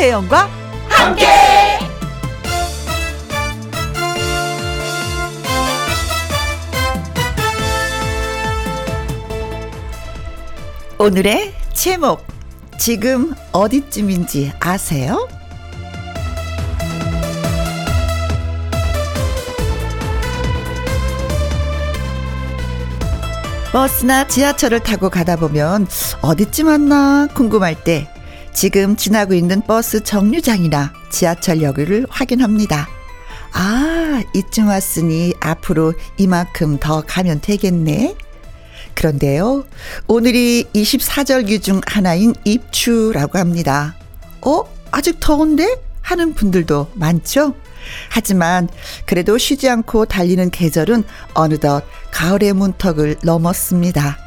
김혜영과 함께. 오늘의 제목 지금 어디쯤인지 아세요? 버스나 지하철을 타고 가다 보면 어디쯤 왔나 궁금할 때 지금 지나고 있는 버스 정류장이나 지하철역을 확인합니다. 아, 이쯤 왔으니 앞으로 이만큼 더 가면 되겠네. 그런데요, 오늘이 24절기 중 하나인 입추라고 합니다. 어? 아직 더운데? 하는 분들도 많죠? 하지만 그래도 쉬지 않고 달리는 계절은 어느덧 가을의 문턱을 넘었습니다.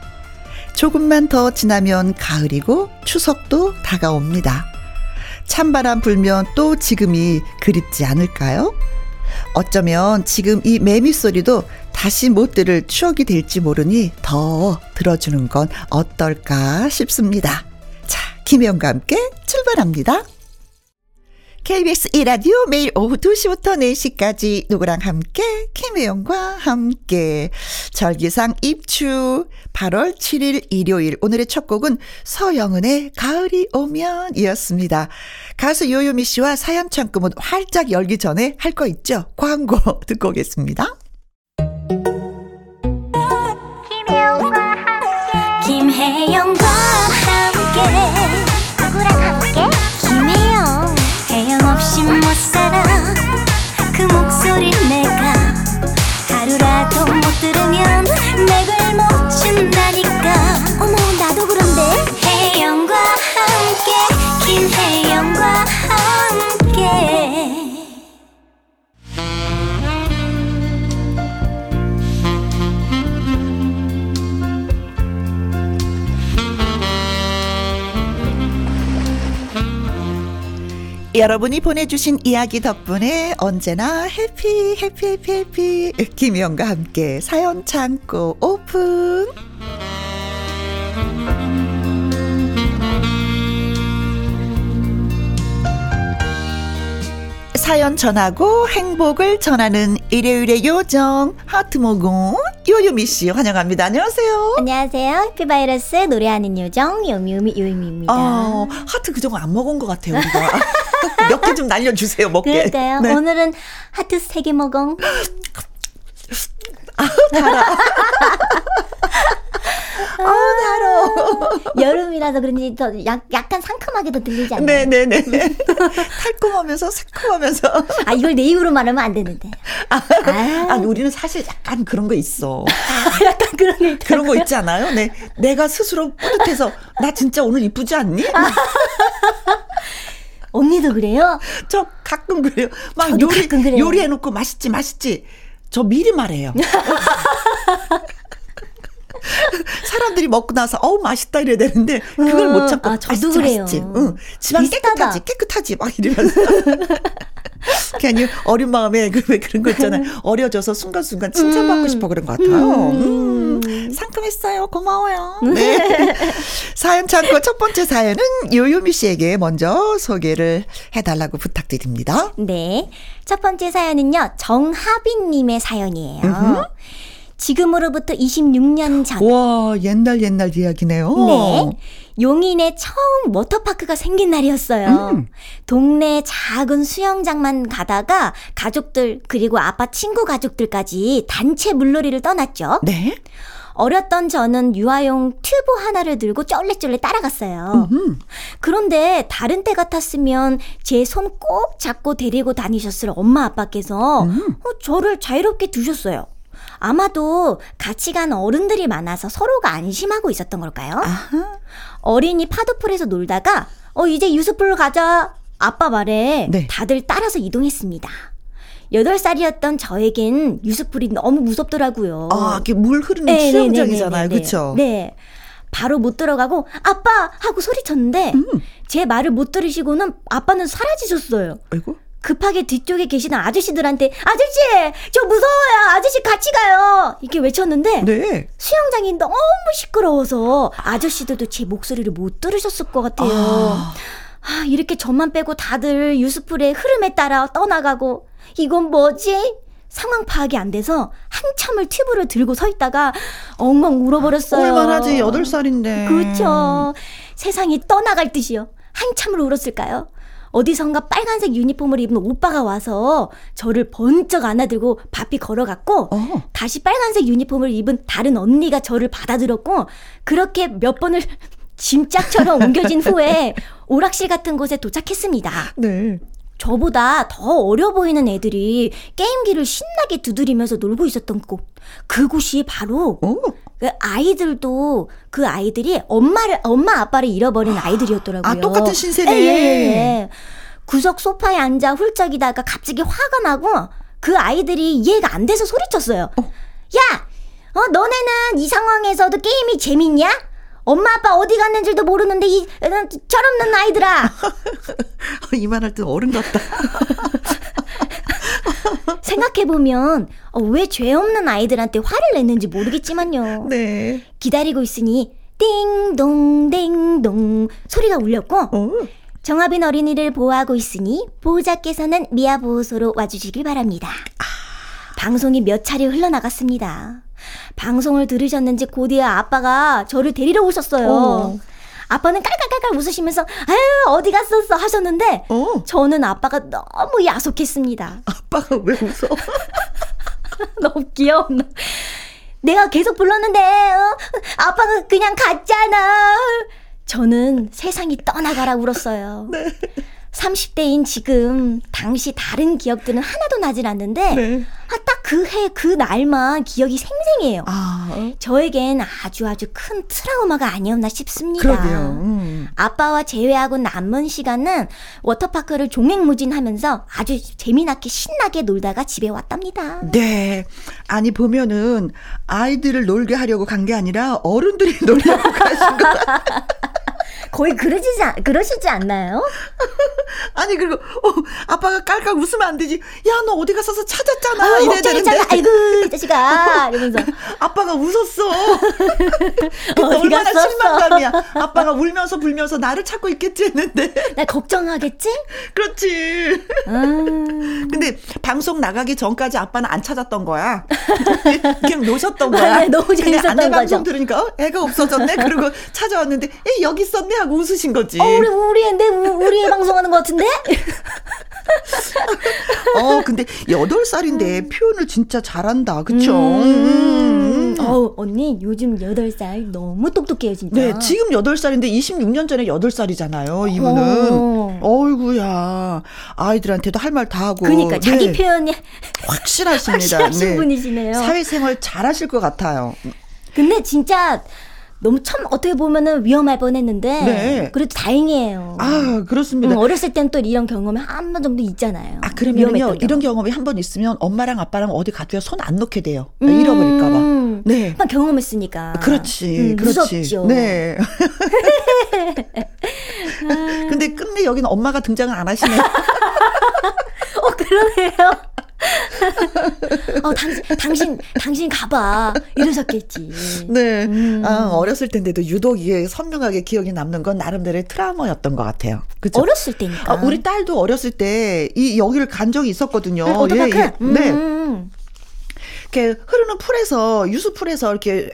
조금만 더 지나면 가을이고 추석도 다가옵니다. 찬바람 불면 또 지금이 그립지 않을까요? 어쩌면 지금 이 매미 소리도 다시 못 들을 추억이 될지 모르니 더 들어주는 건 어떨까 싶습니다. 자, 김혜영과 함께 출발합니다. KBS 1라디오 매일 오후 2시부터 4시까지 누구랑 함께 김혜영과 함께 절기상 입추 8월 7일 일요일 오늘의 첫 곡은 서영은의 가을이 오면 이었습니다. 가수 요요미 씨와 사연 창구문 활짝 열기 전에 할 거 있죠? 광고 듣고 오겠습니다. 여러분이 보내주신 이야기 덕분에 언제나 해피 해피 해피 해피. 김희영과 함께 사연 창고 오픈. 사연 전하고 행복을 전하는 일요일의 요정 하트 모공 요요미 씨 환영합니다. 안녕하세요. 안녕하세요 해피바이러스 노래하는 요정 요미요미 요미입니다 어, 하트 그정도 안 먹은 것 같아요 우리가 몇 개 좀 날려주세요 먹게. 그럴까요? 네. 오늘은 하트 세 개 먹엉 아달 어. 여름이라서 그런지 더 약, 약간 상큼하게 더 들리지 않나요? 네네네. 달콤하면서 새콤하면서. 아 이걸 내 입으로 말하면 안 되는데. 아, 아. 아니, 우리는 사실 약간 그런 거 있어. 약간 그런 게 있다. 그런 거 있지 않아요? 네. 내가 스스로 뿌듯해서, 나 진짜 오늘 이쁘지 않니? 언니도 그래요? 저 가끔 그래요. 막 요리, 가끔 그래요. 요리해 놓고 맛있지, 맛있지. 저 미리 말해요. 사람들이 먹고 나서 어우 맛있다 이래야 되는데 그걸 못 참고 아, 저도 맛있지, 그래요. 맛있지. 응. 집안. 깨끗하지 깨끗하지 막 이러면서 괜히 어린 마음에 그왜 그런 거 있잖아요 어려져서 순간순간 칭찬받고 싶어 그런 것 같아요 음, 상큼했어요 고마워요 네. 사연 창고 첫 번째 사연은 요요미 씨에게 먼저 소개를 해달라고 부탁드립니다 네. 첫 번째 사연은요. 정하빈님의 사연이에요. 지금으로부터 26년 전. 와 옛날 옛날 이야기네요 네. 용인에 처음 워터파크가 생긴 날이었어요. 음. 동네 작은 수영장만 가다가 가족들 그리고 아빠 친구 가족들까지 단체 물놀이를 떠났죠. 네. 어렸던 저는 유아용 튜브 하나를 들고 쩔레쩔레 따라갔어요. 음. 그런데 다른 때 같았으면 제 손 꼭 잡고 데리고 다니셨을 엄마 아빠께서 음. 어, 저를 자유롭게 두셨어요. 아마도 같이 간 어른들이 많아서 서로가 안심하고 있었던 걸까요? 아하. 어린이 파도풀에서 놀다가 어 이제 유스풀로 가자 아빠 말에 네. 다들 따라서 이동했습니다. 8살이었던 저에겐 유스풀이 너무 무섭더라고요. 아, 이게 물 흐르는 네, 수영장이잖아요. 네, 네, 네, 네. 그쵸? 네. 바로 못 들어가고 아빠 하고 소리쳤는데 음. 제 말을 못 들으시고는 아빠는 사라지셨어요. 아이고. 급하게 뒤쪽에 계시는 아저씨들한테 아저씨 저 무서워요 아저씨 같이 가요 이렇게 외쳤는데 네. 수영장이 너무 시끄러워서 아저씨들도 제 목소리를 못 들으셨을 것 같아요. 아. 아, 이렇게 저만 빼고 다들 유스풀의 흐름에 따라 떠나가고 이건 뭐지? 상황 파악이 안 돼서 한참을 튜브를 들고 서 있다가 엉엉 울어버렸어요. 얼마나지? 8살인데. 그렇죠. 세상이 떠나갈 듯이요. 한참을 울었을까요? 어디선가 빨간색 유니폼을 입은 오빠가 와서 저를 번쩍 안아들고 바삐 걸어갔고 어. 다시 빨간색 유니폼을 입은 다른 언니가 저를 받아들었고 그렇게 몇 번을 짐짝처럼 옮겨진 후에 오락실 같은 곳에 도착했습니다. 네. 저보다 더 어려 보이는 애들이 게임기를 신나게 두드리면서 놀고 있었던 곳. 그곳이 바로 어. 그 아이들도 그 아이들이 엄마를 엄마 아빠를 잃어버린 아이들이었더라고요. 아, 똑같은 신세네. 예, 예, 예. 구석 소파에 앉아 훌쩍이다가 갑자기 화가 나고 그 아이들이 이해가 안 돼서 소리쳤어요. 야, 어 너네는 이 상황에서도 게임이 재밌냐? 엄마 아빠 어디 갔는지도 모르는데 이 어, 철없는 아이들아. 이만할 때 어른 같다. 생각해보면 어, 왜죄 없는 아이들한테 화를 냈는지 모르겠지만요. 네. 기다리고 있으니 띵동 띵동 소리가 울렸고 어. 정합인 어린이를 보호하고 있으니 보호자께서는 미아 보호소로 와주시길 바랍니다. 방송이 몇 차례 흘러나갔습니다. 방송을 들으셨는지 곧이야 아빠가 저를 데리러 오셨어요. 어. 아빠는 깔깔깔깔 웃으시면서 아유 어디 갔었어 하셨는데 어. 저는 아빠가 너무 야속했습니다. 아빠가 왜 웃어? 너무 귀여워. 내가 계속 불렀는데 어? 아빠가 그냥 갔잖아. 저는 세상이 떠나가라 울었어요. 30대인 지금 당시 다른 기억들은 하나도 나질 않는데 네. 아, 딱 그 해 그 날만 기억이 생생해요. 아. 저에겐 아주 아주 큰 트라우마가 아니었나 싶습니다. 그러게요. 음. 아빠와 제외하고 남은 시간은 워터파크를 종횡무진하면서 아주 재미나게 신나게 놀다가 집에 왔답니다. 네. 아니 보면은 아이들을 놀게 하려고 간 게 아니라 어른들이 놀려고 가신 거. 거의 그러시지, 않- 그러시지 않나요? 아니 그리고 어, 아빠가 깔깔 웃으면 안 되지. 야 너 어디 갔어서 찾았잖아. 아유, 이래야 되는데. 아이고, 이 자식아. 이러면서. 아빠가 웃었어. 얼마나 갔었어? 실망감이야. 아빠가 울면서 불면서 나를 찾고 있겠지 했는데. 나 걱정하겠지? 그렇지. 음. 근데 방송 나가기 전까지 아빠는 안 찾았던 거야. 그냥 노셨던 거야. 맞아요. 너무 근데 재밌었던 안내 방송. 들으니까 어, 애가 없어졌네. 그리고 찾아왔는데 에 여기 있었네 하고 웃으신 거지. 어, 우리, 우리 우- 우리 애 방송하는 것 같은데? 어 근데 여덟 살인데 표현을 진짜 잘한다. 그쵸? 음. 음. 어우, 언니, 요즘 8살 너무 똑똑해요, 진짜. 네, 지금 8살인데 26년 전에 8살이잖아요, 이분은. 어. 어이구야. 아이들한테도 할 말 다 하고. 그러니까, 자기 네, 표현이 확실하십니다. 확실하신 네. 분이시네요. 사회생활 잘하실 것 같아요. 근데 진짜 너무 참 어떻게 보면은 위험할 뻔했는데 네. 그래도 다행이에요. 아, 그렇습니다. 음, 어렸을 땐 또 이런 경험이 한 번 정도 있잖아요. 아, 그러면요, 위험했던 이런 경험. 경험이 한 번 있으면 엄마랑 아빠랑 어디 가도요, 손안 놓게 돼요. 잃어버릴까봐. 음, 네. 한번 경험했으니까. 그렇지, 음, 그렇지. 무섭죠. 네. 근데 끝내 여기는 엄마가 등장을 안 하시네. 어 그러네요. 어 당신 당신 당신 가봐 이러셨겠지. 네. 음. 아, 어렸을 텐데도 유독 이게 선명하게 기억이 남는 건 나름대로의 트라우마였던 것 같아요. 그죠? 어렸을 때니까. 아, 우리 딸도 어렸을 때 이 여기를 간 적이 있었거든요. 음, 오토바크. 예, 예. 네. 음. 이렇게 흐르는 풀에서 유수풀에서 이렇게,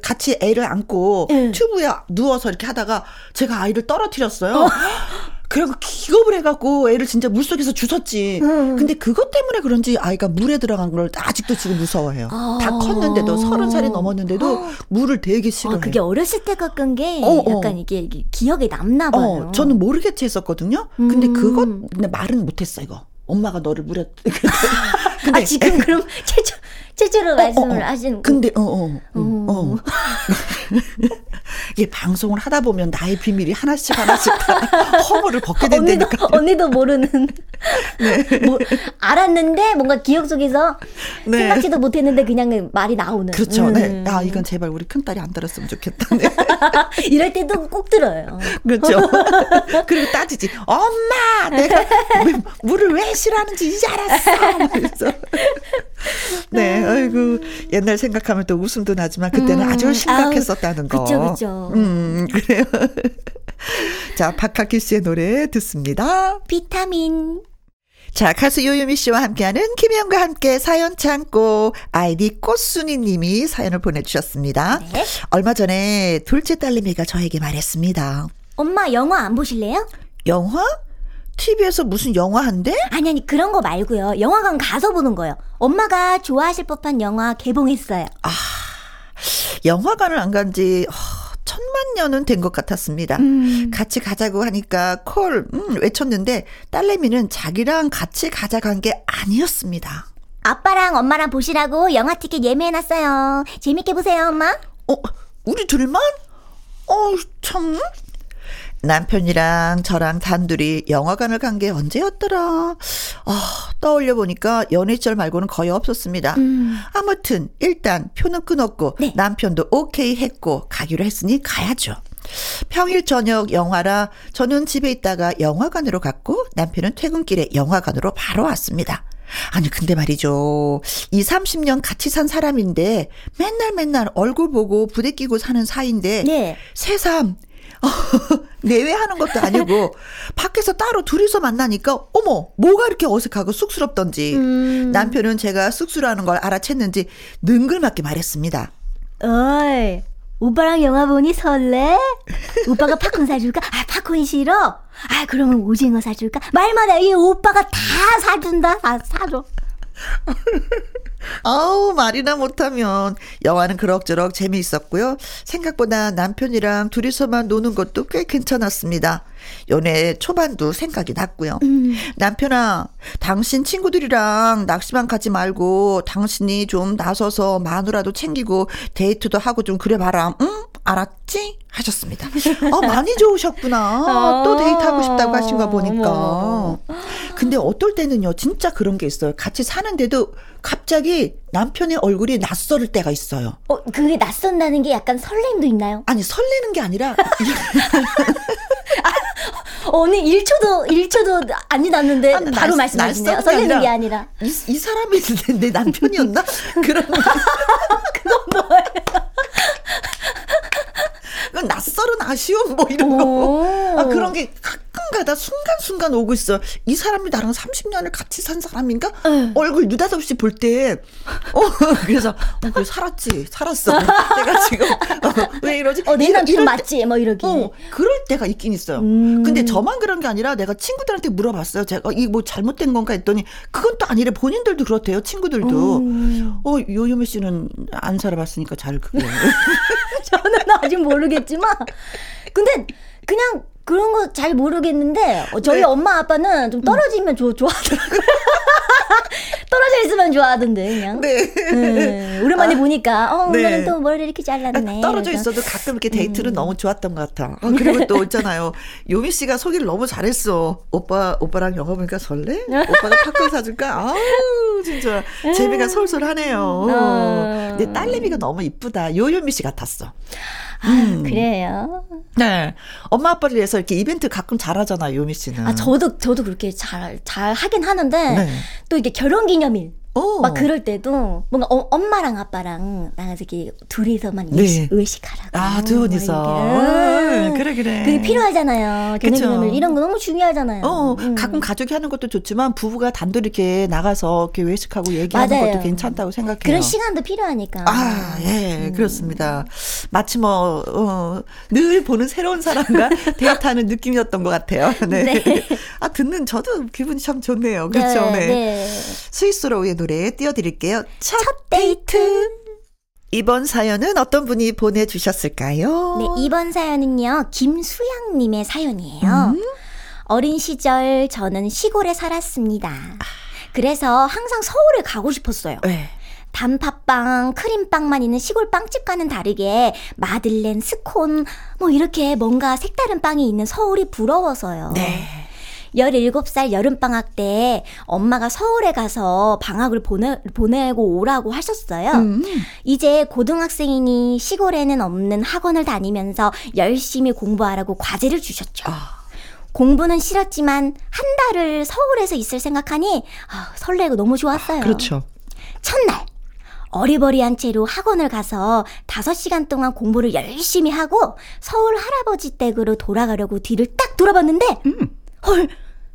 같이 애를 안고 예. 튜브에 누워서 이렇게 하다가 제가 아이를 떨어뜨렸어요. 그리고 기겁을 해갖고 애를 진짜 물 속에서 주웠지. 음. 근데 그것 때문에 그런지 아이가 물에 들어간 걸 아직도 지금 무서워해요. 아. 다 컸는데도 서른 살이 넘었는데도 물을 되게 싫어해. 어, 그게 어렸을 때 겪은 게 어, 어. 약간 이게, 이게 기억에 남나 봐요. 어, 저는 모르겠지 했었거든요. 근데 음. 그것 근데 말은 못했어 이거. 엄마가 너를 물에. 근데 아 지금 그럼 최초 최초로 말씀을 어, 어. 하시는. 근데 어 어. 어. 음. 어. 이게 방송을 하다 보면 나의 비밀이 하나씩 하나씩 다 허물을 벗게 언니도 된다니까. 언니도 모르는 뭐 알았는데 뭔가 기억 속에서 네. 생각지도 못했는데 그냥 말이 나오는. 그렇죠. 음. 네. 아 이건 제발 우리 큰 딸이 안 들었으면 좋겠다. 네. 이럴 때도 꼭 들어요. 그렇죠. 그리고 따지지. 엄마, 내가 왜, 물을 왜 싫어하는지 이제 알았어. 그래서 네, 아이고 옛날 생각하면 또 웃음도 나지만 그때는 음, 아주 심각했었다는 거. 그쵸, 그쵸. 음, 그래요. 자, 박학기 씨의 노래 듣습니다. 비타민. 자, 가수 요유미 씨와 함께하는 김혜영과 함께 사연 창고 아이디 꽃순이 님이 사연을 보내주셨습니다. 네. 얼마 전에 둘째 딸내미가 저에게 말했습니다. 엄마 영화 안 보실래요? 영화? TV에서 무슨 영화 한대? 아니, 아니, 그런 거 말고요. 영화관 가서 보는 거요. 엄마가 좋아하실 법한 영화 개봉했어요. 아, 영화관을 안 간지, 천만 년은 된 것 같았습니다. 음. 같이 가자고 하니까 콜 음, 외쳤는데 딸내미는 자기랑 같이 가자 간 게 아니었습니다. 아빠랑 엄마랑 보시라고 영화 티켓 예매해놨어요. 재밌게 보세요, 엄마. 어, 우리 둘만? 어, 참. 남편이랑 저랑 단둘이 영화관을 간 게 언제였더라. 아, 떠올려 보니까 연애 시절 말고는 거의 없었습니다. 음. 아무튼 일단 표는 끊었고 네. 남편도 오케이 했고 가기로 했으니 가야죠. 평일 저녁 영화라 저는 집에 있다가 영화관으로 갔고 남편은 퇴근길에 영화관으로 바로 왔습니다. 아니, 근데 말이죠. 2, 30년 같이 산 사람인데 맨날 맨날 얼굴 보고 부대끼고 사는 사이인데 네. 새삼 내외하는 것도 아니고 밖에서 따로 둘이서 만나니까 어머 뭐가 이렇게 어색하고 쑥스럽던지 음. 남편은 제가 쑥스러워하는 걸 알아챘는지 능글맞게 말했습니다. 어이 오빠랑 영화 보니 설레? 오빠가 팝콘 사줄까? 아 팝콘 싫어? 아 그러면 오징어 사줄까? 말마다 이 오빠가 다 사준다. 다 사줘. 아우, 말이나 못하면. 영화는 그럭저럭 재미있었고요. 생각보다 남편이랑 둘이서만 노는 것도 꽤 괜찮았습니다. 연애 초반도 생각이 났고요. 음. 남편아, 당신 친구들이랑 낚시만 가지 말고 당신이 좀 나서서 마누라도 챙기고 데이트도 하고 좀 그래봐라. 응? 알았지? 하셨습니다. 아, 많이 좋으셨구나. 또 데이트하고 싶다고 하신 거 보니까. 근데 어떨 때는요, 진짜 그런 게 있어요. 같이 사는데도 갑자기 남편의 얼굴이 낯설을 때가 있어요. 어, 그게 낯선다는 게 약간 설렘도 있나요? 아니, 설레는 게 아니라. 아, 언니 1초도 1초도 안 지났는데 아, 바로 말씀하시네요. 설레는 게 아니라. 이, 이 사람이 내 남편이었나? 그런. 그건 뭐예요? 낯설은 아쉬움 뭐 이런 거. 아, 그런 게 가끔가다 순간순간 오고 있어. 이 사람이 나랑 30년을 같이 산 사람인가? 응. 얼굴 느닷없이 볼 때, 어, 그래서, 어, 그래, 살았지, 살았어. 내가 지금, 어, 왜 이러지? 어, 내 남편 맞지? 뭐 이러기. 어, 그럴 때가 있긴 있어요. 음. 근데 저만 그런 게 아니라 내가 친구들한테 물어봤어요. 제가, 어, 이뭐 잘못된 건가 했더니, 그건 또 아니래. 본인들도 그렇대요. 친구들도. 음. 어, 요요미 씨는 안 살아봤으니까 잘 그게. 저는 아직 모르겠지만. 근데, 그냥 그런 거 잘 모르겠는데 어, 저희 네. 엄마 아빠는 좀 떨어지면 좋 좋아하더라고요. 떨어져 있으면 좋아하던데 그냥. 네. 네. 오랜만에 아, 보니까 어 네. 오늘은 또 머리를 이렇게 잘랐네. 아, 떨어져 그래서. 있어도 가끔 이렇게 데이트는 음. 너무 좋았던 것 같아. 어, 그리고 또 있잖아요. 요미 씨가 소개를 너무 잘했어. 오빠 오빠랑 영화 보니까 설레? 오빠가 팝콘 사줄까? 아우 진짜 재미가 솔솔하네요. 어. 근데 딸내미가 너무 이쁘다. 요요미 씨 같았어. 아, 음. 그래요? 네. 엄마 아빠를 위해서 이렇게 이벤트 가끔 잘하잖아요, 요미 씨는. 아, 저도, 저도 그렇게 잘, 잘 하긴 하는데, 네. 또 이게 결혼 기념일. 오. 막 그럴 때도 뭔가 어, 엄마랑 아빠랑 나가서 이렇게 둘이서만 네. 의식 하라고. 아, 두 분이서. 음. 그래, 그래. 그게 필요하잖아요. 결혼기념일 이런 거 너무 중요하잖아요. 어, 음. 가끔 가족이 하는 것도 좋지만 부부가 단둘이 이렇게 나가서 이렇게 외식하고 얘기하는 맞아요. 것도 괜찮다고 생각해요. 그런 시간도 필요하니까. 아, 예, 음. 그렇습니다. 마치 뭐, 어, 늘 보는 새로운 사람과 데이트하는 느낌이었던 것 같아요. 네. 네. 아, 듣는 저도 기분이 참 좋네요. 그렇죠. 네. 네. 네. 스위스로 의 노래 띄워드릴게요. 첫, 첫 데이트. 이번 사연은 어떤 분이 보내주셨을까요? 네, 이번 사연은요, 김수양님의 사연이에요. 음? 어린 시절 저는 시골에 살았습니다. 그래서 항상 서울에 가고 싶었어요. 네. 단팥빵, 크림빵만 있는 시골 빵집과는 다르게 마들렌, 스콘, 뭐 이렇게 뭔가 색다른 빵이 있는 서울이 부러워서요. 네. 17살 여름방학 때 엄마가 서울에 가서 방학을 보내, 보내고 오라고 하셨어요. 음. 이제 고등학생이니 시골에는 없는 학원을 다니면서 열심히 공부하라고 과제를 주셨죠. 아. 공부는 싫었지만 한 달을 서울에서 있을 생각하니 아, 설레고 너무 좋았어요. 아, 그렇죠. 첫날 어리버리한 채로 학원을 가서 5시간 동안 공부를 열심히 하고 서울 할아버지 댁으로 돌아가려고 뒤를 딱 돌아봤는데 음. 헐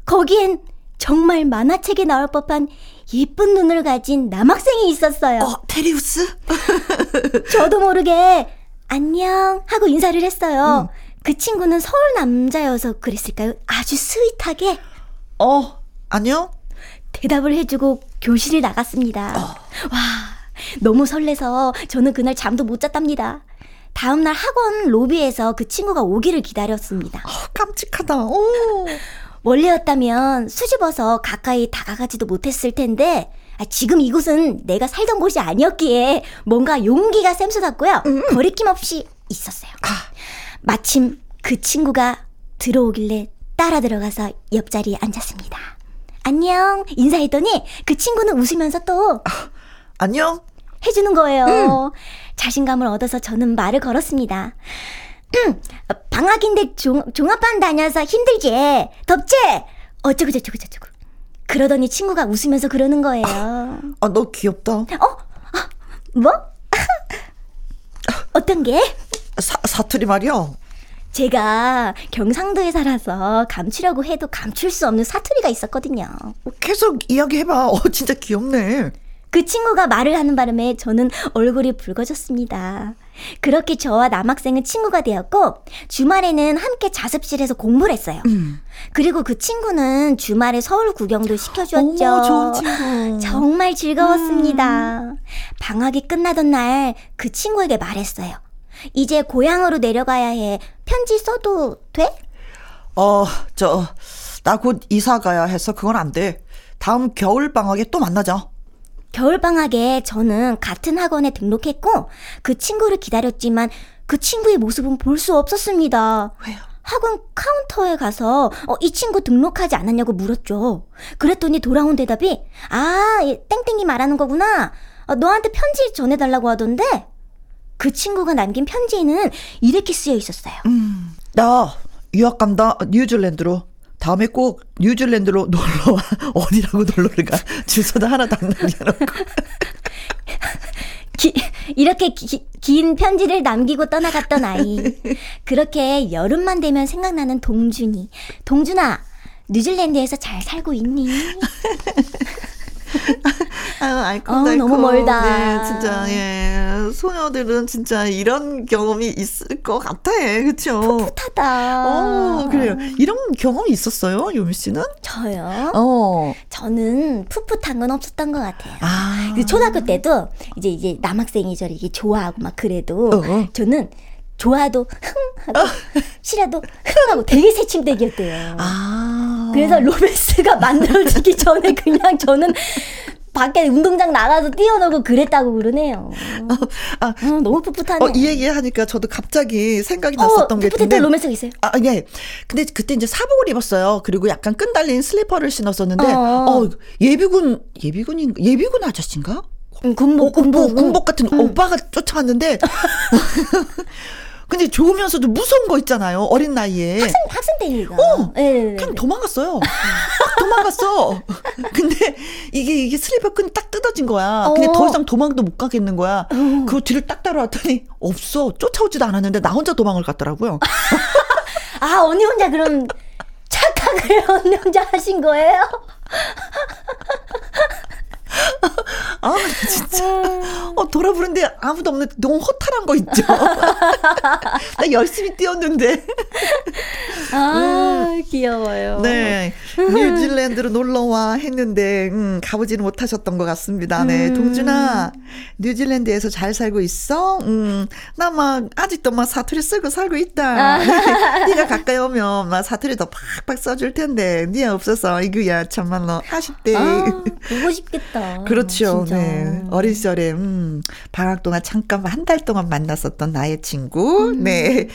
거기엔 정말 만화책에 나올 법한 예쁜 눈을 가진 남학생이 있었어요. 어, 테리우스? 저도 모르게 안녕 하고 인사를 했어요. 음. 그 친구는 서울 남자여서 그랬을까요? 아주 스윗하게 어, 안녕? 대답을 해주고 교실을 나갔습니다. 어. 와, 너무 설레서 저는 그날 잠도 못 잤답니다. 다음날 학원 로비에서 그 친구가 오기를 기다렸습니다. 어, 깜찍하다. 오. 원래였다면 수줍어서 가까이 다가가지도 못했을 텐데 아, 지금 이곳은 내가 살던 곳이 아니었기에 뭔가 용기가 샘솟았고요. 음. 거리낌 없이 있었어요. 아. 마침 그 친구가 들어오길래 따라 들어가서 옆자리에 앉았습니다. 안녕 인사했더니 그 친구는 웃으면서 또 아, 안녕 해주는 거예요. 음. 자신감을 얻어서 저는 말을 걸었습니다. 음, 방학인데 종, 종합반 다녀서 힘들지? 덥지? 어쩌고 저쩌고 저쩌고. 그러더니 친구가 웃으면서 그러는 거예요. 아, 아 너 귀엽다. 어? 아, 뭐? 어떤 게? 사, 사투리 말이야. 제가 경상도에 살아서 감추려고 해도 감출 수 없는 사투리가 있었거든요. 계속 이야기해봐. 어, 진짜 귀엽네. 그 친구가 말을 하는 바람에 저는 얼굴이 붉어졌습니다. 그렇게 저와 남학생은 친구가 되었고 주말에는 함께 자습실에서 공부를 했어요. 음. 그리고 그 친구는 주말에 서울 구경도 시켜주었죠. 어머, 좋은 친구. 정말 즐거웠습니다. 음. 방학이 끝나던 날 그 친구에게 말했어요. 이제 고향으로 내려가야 해. 편지 써도 돼? 어, 저, 나 곧 이사 가야 해서 그건 안 돼. 다음 겨울 방학에 또 만나자. 겨울방학에 저는 같은 학원에 등록했고 그 친구를 기다렸지만 그 친구의 모습은 볼 수 없었습니다. 왜요? 학원 카운터에 가서 어, 이 친구 등록하지 않았냐고 물었죠. 그랬더니 돌아온 대답이 아 땡땡이 말하는 거구나. 어, 너한테 편지 전해달라고 하던데 그 친구가 남긴 편지에는 이렇게 쓰여 있었어요. 음, 나 유학 간다 뉴질랜드로. 다음에 꼭 뉴질랜드로 놀러 와. 어디라고 놀러를 가. 주소도 하나도 안 남겨놓고. 기, 이렇게 기, 긴 편지를 남기고 떠나갔던 아이. 그렇게 여름만 되면 생각나는 동준이. 동준아, 뉴질랜드에서 잘 살고 있니? 아유, 알콩달콩. 어, 너무 멀다. 네, 진짜, 예. 소녀들은 진짜 이런 경험이 있을 것 같아. 그쵸? 풋풋하다. 어, 그래요. 이런 경험이 있었어요, 요미 씨는? 저요? 어. 저는 풋풋한 건 없었던 것 같아요. 아. 초등학교 때도 이제, 이제 남학생이 저를 이게 좋아하고 막 그래도 어, 어. 저는 좋아도 흥 하고 어. 싫어도 흥 하고 되게 새침대기였대요. 아. 그래서 로맨스가 만들어지기 전에 그냥 저는 밖에 운동장 나가서 뛰어놀고 그랬다고 그러네요. 어, 아, 어, 너무 풋풋하네. 어, 이 얘기 하니까 저도 갑자기 생각이 났었던 어, 게 풋풋했던 로맨스가 있어요? 아, 예. 근데 그때 이제 사복을 입었어요. 그리고 약간 끈 달린 슬리퍼를 신었었는데, 어, 어 예비군, 예비군인, 예비군 아저씨인가? 응, 군복, 군복, 군복 같은 응. 오빠가 쫓아왔는데, 근데 좋으면서도 무서운 거 있잖아요. 어린 나이에. 학생, 학생 때니까. 어! 네, 네, 네. 그냥 도망갔어요. 도망갔어. 근데 이게, 이게 슬리퍼 끈이 딱 뜯어진 거야. 어. 근데 더 이상 도망도 못 가겠는 거야. 어. 그 뒤를 딱 따라왔더니 없어. 쫓아오지도 않았는데 나 혼자 도망을 갔더라고요. 아, 언니 혼자 그럼 착각을 언니 혼자 하신 거예요? 아, 진짜. 어, 돌아보는데 아무도 없는 너무 허탈한 거 있죠. 나 열심히 뛰었는데. 아, 음. 귀여워요. 네. 뉴질랜드로 놀러 와 했는데, 음, 가보지는 못하셨던 것 같습니다. 네. 음. 동준아, 뉴질랜드에서 잘 살고 있어? 음, 나 막, 아직도 막 사투리 쓰고 살고 있다. 아. 네가 가까이 오면 막 사투리 더 팍팍 써줄 텐데, 네 없어서, 이거야, 참말로 아쉽대. 아, 보고 싶겠다. 그렇죠. 진짜. 네. 어린 시절에, 음, 방학 동안 잠깐 한 달 동안 만났었던 나의 친구. 음. 네.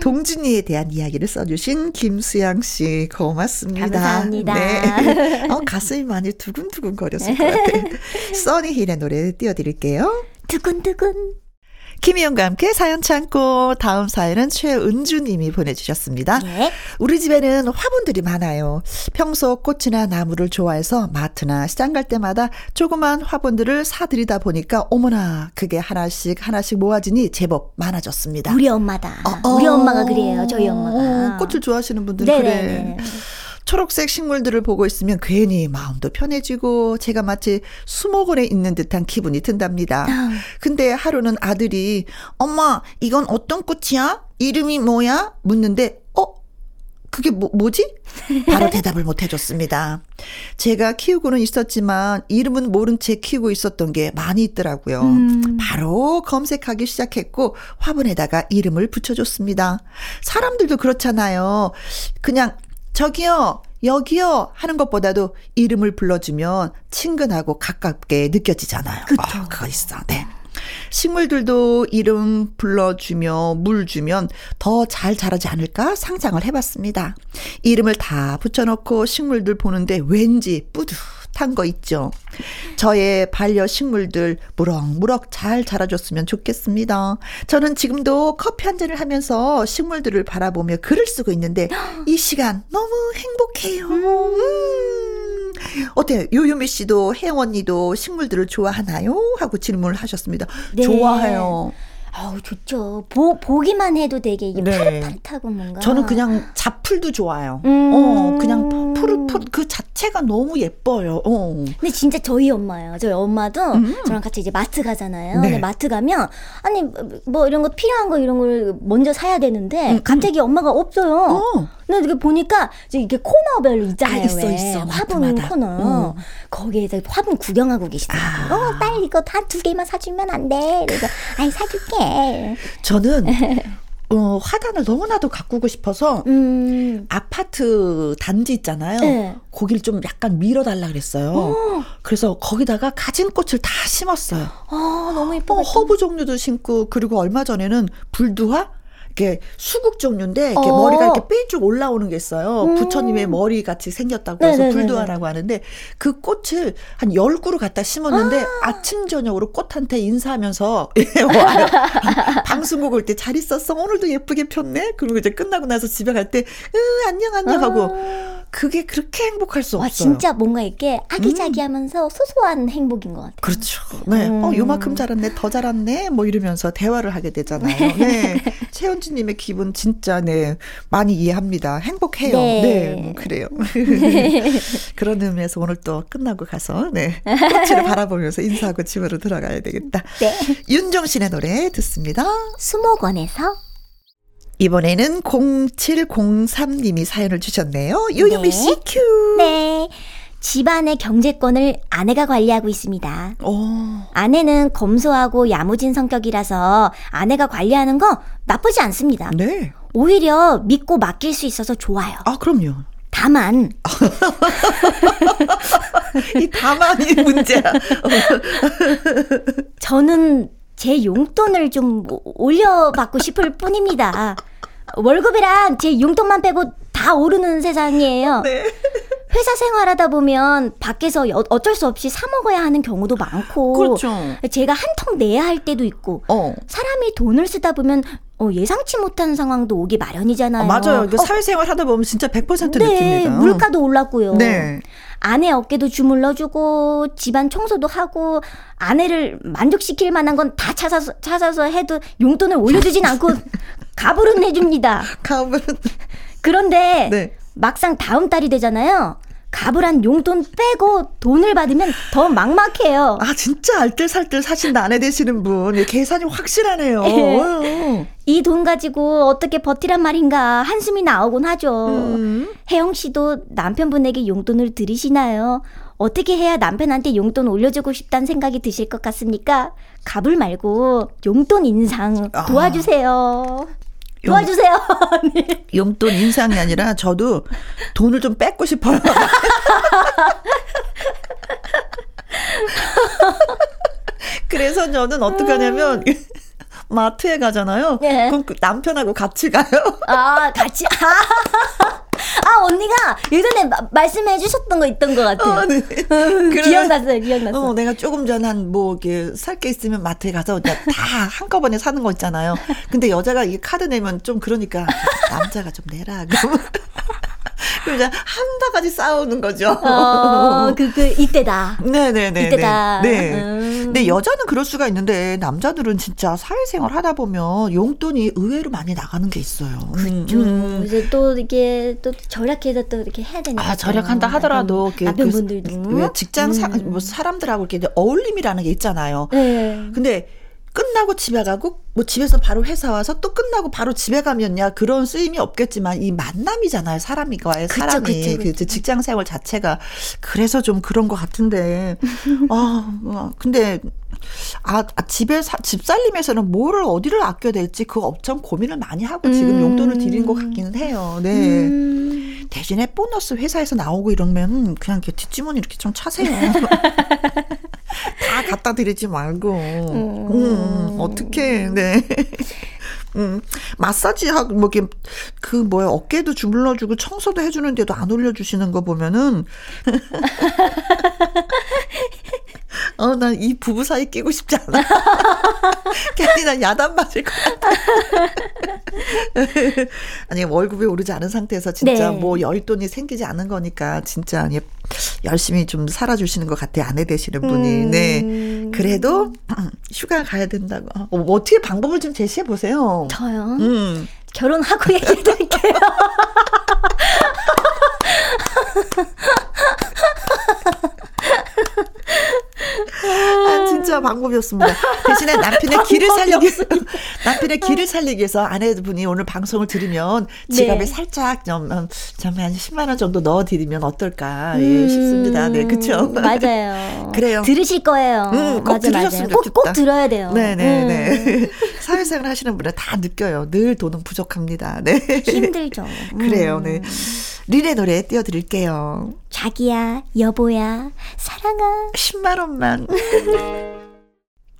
동준이에 대한 이야기를 써주신 김수양 씨, 고맙습니다. 감사합니다. 네. 어, 가슴이 많이 두근두근 거렸을 것 같아요. 써니힐의 노래 띄워드릴게요. 두근두근. 김희영과 함께 사연 참고 다음 사연은 최은주님이 보내주셨습니다. 네. 우리 집에는 화분들이 많아요. 평소 꽃이나 나무를 좋아해서 마트나 시장 갈 때마다 조그만 화분들을 사들이다 보니까 어머나 그게 하나씩 하나씩 모아지니 제법 많아졌습니다. 우리 엄마다. 어, 어. 우리 엄마가 그래요. 저희 엄마가. 어, 꽃을 좋아하시는 분들은 그래. 초록색 식물들을 보고 있으면 괜히 마음도 편해지고 제가 마치 수목원에 있는 듯한 기분이 든답니다. 아. 근데 하루는 아들이 엄마 이건 어떤 꽃이야? 이름이 뭐야? 묻는데 어? 그게 뭐, 뭐지? 바로 대답을 못 해줬습니다. 제가 키우고는 있었지만 이름은 모른 채 키우고 있었던 게 많이 있더라고요. 음. 바로 검색하기 시작했고 화분에다가 이름을 붙여줬습니다. 사람들도 그렇잖아요. 그냥 저기요, 여기요 하는 것보다도 이름을 불러주면 친근하고 가깝게 느껴지잖아요. 그쵸. 어, 그거 있어. 네. 식물들도 이름 불러주며 물 주면 더 잘 자라지 않을까 상상을 해봤습니다. 이름을 다 붙여놓고 식물들 보는데 왠지 뿌듯 탄거 있죠. 저의 반려식물들 무럭무럭 잘 자라줬으면 좋겠습니다. 저는 지금도 커피 한 잔을 하면서 식물들을 바라보며 글을 쓰고 있는데 이 시간 너무 행복해요. 음. 어때요? 요요미 씨도 혜영 언니도 식물들을 좋아하나요? 하고 질문을 하셨습니다. 네. 좋아해요. 아우 좋죠. 보, 보기만 해도 되게 이게 네. 파릇파릇하고 뭔가. 저는 그냥 잡풀도 좋아요. 음. 어, 그냥 푸릇푸릇 그 자체가 너무 예뻐요. 어. 근데 진짜 저희 엄마예요. 저희 엄마도 음. 저랑 같이 이제 마트 가잖아요. 네. 근데 마트 가면 아니 뭐 이런 거 필요한 거 이런 걸 먼저 사야 되는데 음. 음. 갑자기 엄마가 없어요. 어. 근데 이렇게 보니까 이게 코너별로 있잖아요. 아, 있어, 왜. 있어. 화분 마트마다. 코너. 음. 거기에서 화분 구경하고 계시더라고요. 아. 어, 빨리 이거 다 두 개만 사주면 안 돼. 그래서 아이 사줄게. 저는 어, 화단을 너무나도 가꾸고 싶어서 음. 아파트 단지 있잖아요. 네. 거기를 좀 약간 밀어달라 그랬어요. 오. 어. 그래서 거기다가 갖은 꽃을 다 심었어요. 아, 너무 예뻐. 어, 허브 종류도 심고 그리고 얼마 전에는 불두화 이렇게 수국 종류인데 이렇게 어. 머리가 이렇게 삐쭉 올라오는 게 있어요. 음. 부처님의 머리 같이 생겼다고 해서 네네네네. 불두화라고 하는데 그 꽃을 한 열 그루 갖다 심었는데 아. 침 저녁으로 꽃한테 인사하면서 와요. 방송국 올 때 잘 있었어. 오늘도 예쁘게 폈네. 그리고 이제 끝나고 나서 집에 갈때 으, 안녕 안녕 하고 아. 그게 그렇게 행복할 수 와, 없어요. 진짜 뭔가 이렇게 아기자기하면서 음. 소소한 행복인 것 같아요. 그렇죠. 네. 음. 어, 요만큼 자랐네, 더 자랐네, 뭐 이러면서 대화를 하게 되잖아요. 네. 최현주님의 기분 진짜 네 많이 이해합니다. 행복해요. 네, 네 뭐 그래요. 그런 의미에서 오늘 또 끝나고 가서 네 꽃을 바라보면서 인사하고 집으로 들어가야 되겠다. 네. 윤종신의 노래 듣습니다. 수목원에서 이번에는 0703님이 사연을 주셨네요. 유유미 네. 씨 큐. 네. 집안의 경제권을 아내가 관리하고 있습니다. 오. 아내는 검소하고 야무진 성격이라서 아내가 관리하는 거 나쁘지 않습니다. 네. 오히려 믿고 맡길 수 있어서 좋아요. 아, 그럼요. 다만 이 다만이 문제야. 저는 제 용돈을 좀 올려받고 싶을 뿐입니다. 월급이랑 제 용돈만 빼고 다 오르는 세상이에요. 네. 회사 생활하다 보면 밖에서 어쩔 수 없이 사 먹어야 하는 경우도 많고 그렇죠. 제가 한턱 내야 할 때도 있고 어. 사람이 돈을 쓰다 보면 어, 예상치 못한 상황도 오기 마련이잖아요. 어, 맞아요. 어, 사회생활 하다 보면 진짜 100% 네, 느낍니다. 물가도 올랐고요. 네. 아내 어깨도 주물러주고 집안 청소도 하고 아내를 만족시킬 만한 건 다 찾아서 찾아서 해도 용돈을 올려주진 않고 가불은 해줍니다. 가불은. 그런데 네. 막상 다음 달이 되잖아요. 가불한 용돈 빼고 돈을 받으면 더 막막해요. 아, 진짜 알뜰살뜰 사신다 아내 되시는 분. 계산이 확실하네요. 네. 이 돈 가지고 어떻게 버티란 말인가 한숨이 나오곤 하죠. 음. 혜영 씨도 남편분에게 용돈을 드리시나요? 어떻게 해야 남편한테 용돈 올려주고 싶다는 생각이 드실 것 같습니까? 가불 말고 용돈 인상 아. 도와주세요. 아. 도와주세요. 네. 용돈 인상이 아니라 저도 돈을 좀 뺏고 싶어요. 그래서 저는 어떻게 하냐면 마트에 가잖아요. 네. 그럼 그 남편하고 같이 가요. 아, 같이. 아, 아 언니가 예전에 마, 말씀해 주셨던 거 있던 것 같아요. 어, 네. 기억났어요, 기억났어요. 어, 내가 조금 전 한 뭐 이렇게 살 게 있으면 마트에 가서 다 한꺼번에 사는 거 있잖아요. 근데 여자가 이 카드 내면 좀 그러니까 남자가 좀 내라. 그럼 한 바가지 싸우는 거죠. 어, 그, 그, 이때다. 네네네. 네, 이때다. 네. 음. 근데 여자는 그럴 수가 있는데, 남자들은 진짜 사회생활 하다 보면 용돈이 의외로 많이 나가는 게 있어요. 그렇죠. 음. 이제 또 이렇게 또 절약해서 또 이렇게 해야 되니까. 아, 절약한다 하더라도. 남편분들도. 그, 직장 사, 음. 뭐 사람들하고 이렇게 어울림이라는 게 있잖아요. 네. 근데 끝나고 집에 가고 뭐 집에서 바로 회사 와서 또 끝나고 바로 집에 가면야 그런 쓰임이 없겠지만 이 만남이잖아요 사람이과의 사람이 그쵸, 그쵸, 그쵸. 그 직장 생활 자체가 그래서 좀 그런 것 같은데 아 어, 근데 아, 아 집에 사, 집 살림에서는 뭐를 어디를 아껴야 될지 그거 엄청 고민을 많이 하고 지금 음. 용돈을 드리는 것 같기는 해요. 네. 음. 대신에 보너스 회사에서 나오고 이러면 그냥 이렇게 뒷주머니 이렇게 좀 차세요. 다 갖다 드리지 말고. 음, 음 어떻게, 네. 음, 마사지 하고, 뭐, 이렇게, 그, 뭐야, 어깨도 주물러주고 청소도 해주는데도 안 올려주시는 거 보면은. 어, 난 이 부부 사이 끼고 싶지 않아. 괜히 난 야단 맞을 것 같아. 아니, 월급이 오르지 않은 상태에서 진짜 네. 뭐 여윳돈이 생기지 않은 거니까 진짜 예, 열심히 좀 살아주시는 것 같아요. 아내 되시는 분이. 음. 네. 그래도 휴가 가야 된다고. 어, 뭐 어떻게 방법을 좀 제시해 보세요. 저요? 음. 결혼하고 얘기해 드릴게요. 아, 진짜 방법이었습니다. 대신에 남편의 길을 살리기 위해서, 남편의 길을 살리기 위해서 아내분이 오늘 방송을 들으면 지갑에 네. 살짝 좀, 음, 좀한 10만 원 정도 넣어 드리면 어떨까, 예, 음, 싶습니다. 네, 그쵸? 맞아요. 그래요. 들으실 거예요. 음, 꼭 맞아, 들으셨으면 꼭, 꼭 들어야 돼요. 네네네. 음. 네. 사회생활 하시는 분은 다 느껴요. 늘 돈은 부족합니다. 네. 힘들죠. 그래요, 네. 음. 리레 노래 띄워 드릴게요. 자기야, 여보야, 사랑아. 10만 원만.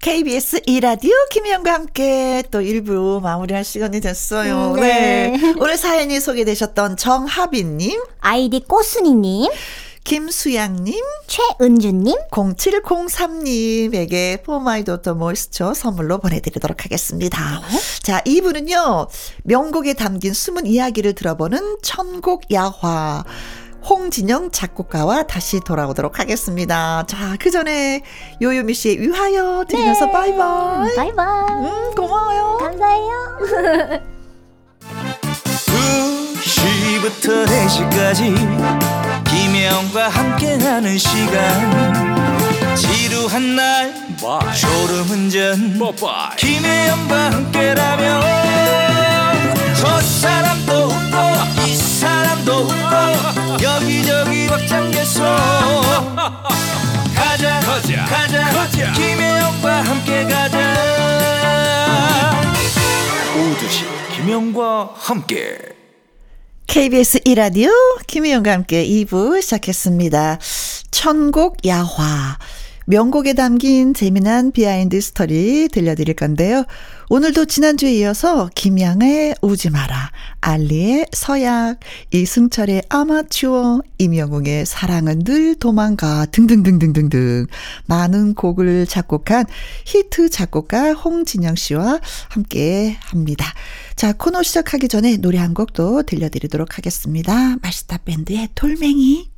KBS 2라디오 김혜영과 함께 또 1부 마무리할 시간이 됐어요. 음, 네. 네. 오늘 사연이 소개되셨던 정하빈님, 아이디 꼬순이님, 김수양님, 최은주님, 0703님에게 포마이도터 moisture 선물로 보내드리도록 하겠습니다. 네. 자, 이분은요, 명곡에 담긴 숨은 이야기를 들어보는 천곡 야화. 홍진영 작곡가와 다시 돌아오도록 하겠습니다. 자, 그 전에 요요미 씨의 위하여 들으면서 네. 바이바이. 바이바이. 음, 고마워요. 감사해요. 2시부터 4시까지 김혜영과 함께하는 시간 지루한 날 졸음운전 김혜영과 함께라면 가자 가자 가자, 가자. 김혜영과 함께 가자 오두시 김혜영과 함께 KBS 이라디오 김희영과 함께 2부 시작했습니다. 천곡 야화. 명곡에 담긴 재미난 behind story 들려드릴 건데요. 오늘도 지난주에 이어서 김양의 우지 마라, 알리의 서약, 이승철의 아마추어, 임영웅의 사랑은 늘 도망가 등등등등등등 많은 곡을 작곡한 히트 작곡가 홍진영 씨와 함께 합니다. 자, 코너 시작하기 전에 노래 한 곡도 들려드리도록 하겠습니다. 마시따 밴드의 돌멩이.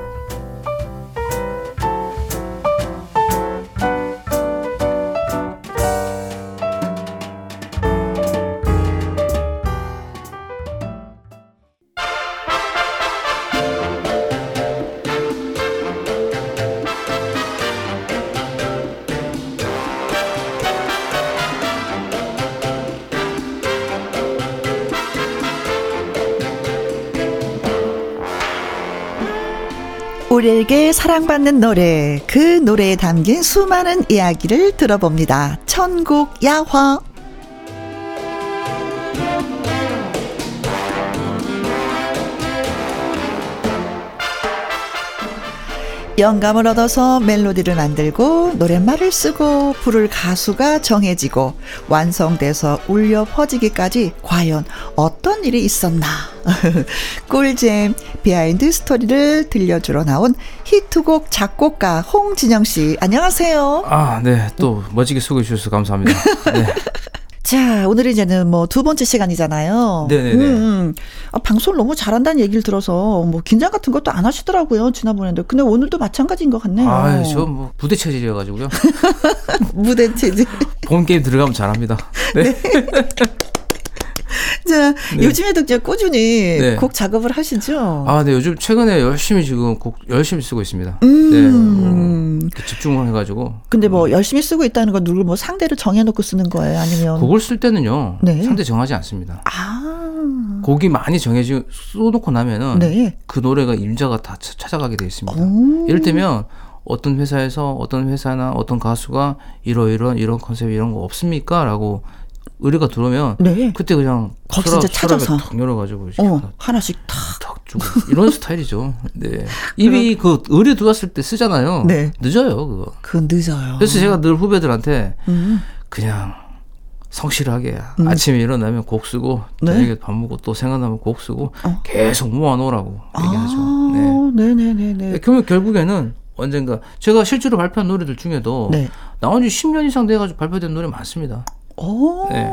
우리에게 사랑받는 노래, 그 노래에 담긴 수많은 이야기를 들어봅니다. 천국 야화. 영감을 얻어서 멜로디를 만들고 노랫말을 쓰고 부를 가수가 정해지고 완성돼서 울려 퍼지기까지 과연 어떤 일이 있었나 꿀잼 behind story를 들려주러 나온 히트곡 작곡가 홍진영 씨 안녕하세요. 아, 네. 또 멋지게 소개해 주셔서 감사합니다. 네. 자, 오늘 이제는 뭐 두 번째 시간이잖아요. 네네네. 음, 음. 아, 방송을 너무 잘한다는 얘기를 들어서 뭐 긴장 같은 것도 안 하시더라고요. 지난번에도. 근데 오늘도 마찬가지인 것 같네요. 아, 저뭐 무대 체질이어 가지고요. 무대 체질. 본 게임 들어가면 잘합니다. 네. 자, 네. 요즘에도 이제 꾸준히 네. 곡 작업을 하시죠? 아, 네. 요즘 최근에 열심히 지금 곡 열심히 쓰고 있습니다. 음. 네. 이렇게 집중을 해 가지고 근데 뭐 열심히 쓰고 있다는 건 누구 뭐 상대를 정해놓고 쓰는 거예요? 아니면 곡을 쓸 때는요. 네. 상대 정하지 않습니다. 아, 곡이 많이 정해지 쏘놓고 나면은 네. 그 노래가 임자가 다 차- 찾아가게 돼 있습니다. 오. 이를테면 어떤 회사에서 어떤 회사나 어떤 가수가 이러이러한 이런 컨셉 이런 거 없습니까?라고 의뢰가 들어오면 네. 그때 그냥 거기 진짜 찾아서. 탁 열어가지고 어, 하나 하나씩 탁. 탁 주고 이런 스타일이죠. 네. 이미 그 의뢰 들어왔을 때 쓰잖아요. 네. 늦어요 그거. 그건 늦어요. 그래서 제가 늘 후배들한테 음. 그냥 성실하게 아침에 일어나면 곡 쓰고 네. 저녁에 밥 먹고 또 생각나면 곡 쓰고 어. 계속 모아놓으라고 얘기하죠. 네. 아, 네네네네. 그러면 결국에는 언젠가 제가 실제로 발표한 노래들 중에도 네. 나온 지 10년 이상 돼가지고 발표된 노래 많습니다. 오. 네.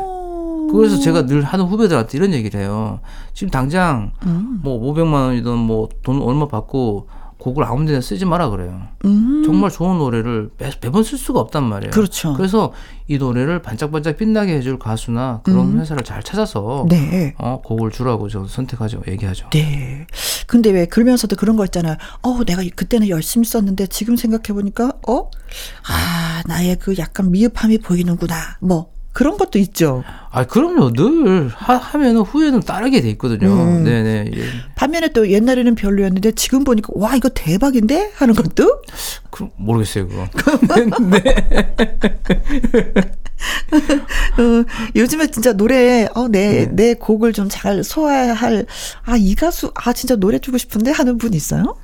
그래서 제가 늘 하는 후배들한테 이런 얘기를 해요. 지금 당장 음. 뭐 500만 원이든 뭐 돈 얼마 받고 곡을 아무 데나 쓰지 마라 그래요. 음. 정말 좋은 노래를 매, 매번 쓸 수가 없단 말이에요. 그렇죠. 그래서 이 노래를 반짝반짝 빛나게 해줄 가수나 그런 회사를 잘 찾아서 음. 네. 어, 곡을 주라고 저는 선택하죠. 얘기하죠. 네. 근데 왜 그러면서도 그런 거 있잖아요. 어, 내가 그때는 열심히 썼는데 지금 생각해 보니까 어? 아, 나의 그 약간 미흡함이 보이는구나. 뭐 그런 것도 있죠. 아, 그럼요. 늘 하, 하면은 후회는 따르게 돼 있거든요. 음. 네네. 예. 반면에 또 옛날에는 별로였는데 지금 보니까 와, 이거 대박인데 하는 것도 그, 모르겠어요, 그거. 어, 요즘에 진짜 노래 어, 내, 네. 내 곡을 좀 잘 소화할 아, 이 가수 아, 진짜 노래 주고 싶은데 하는 분 있어요?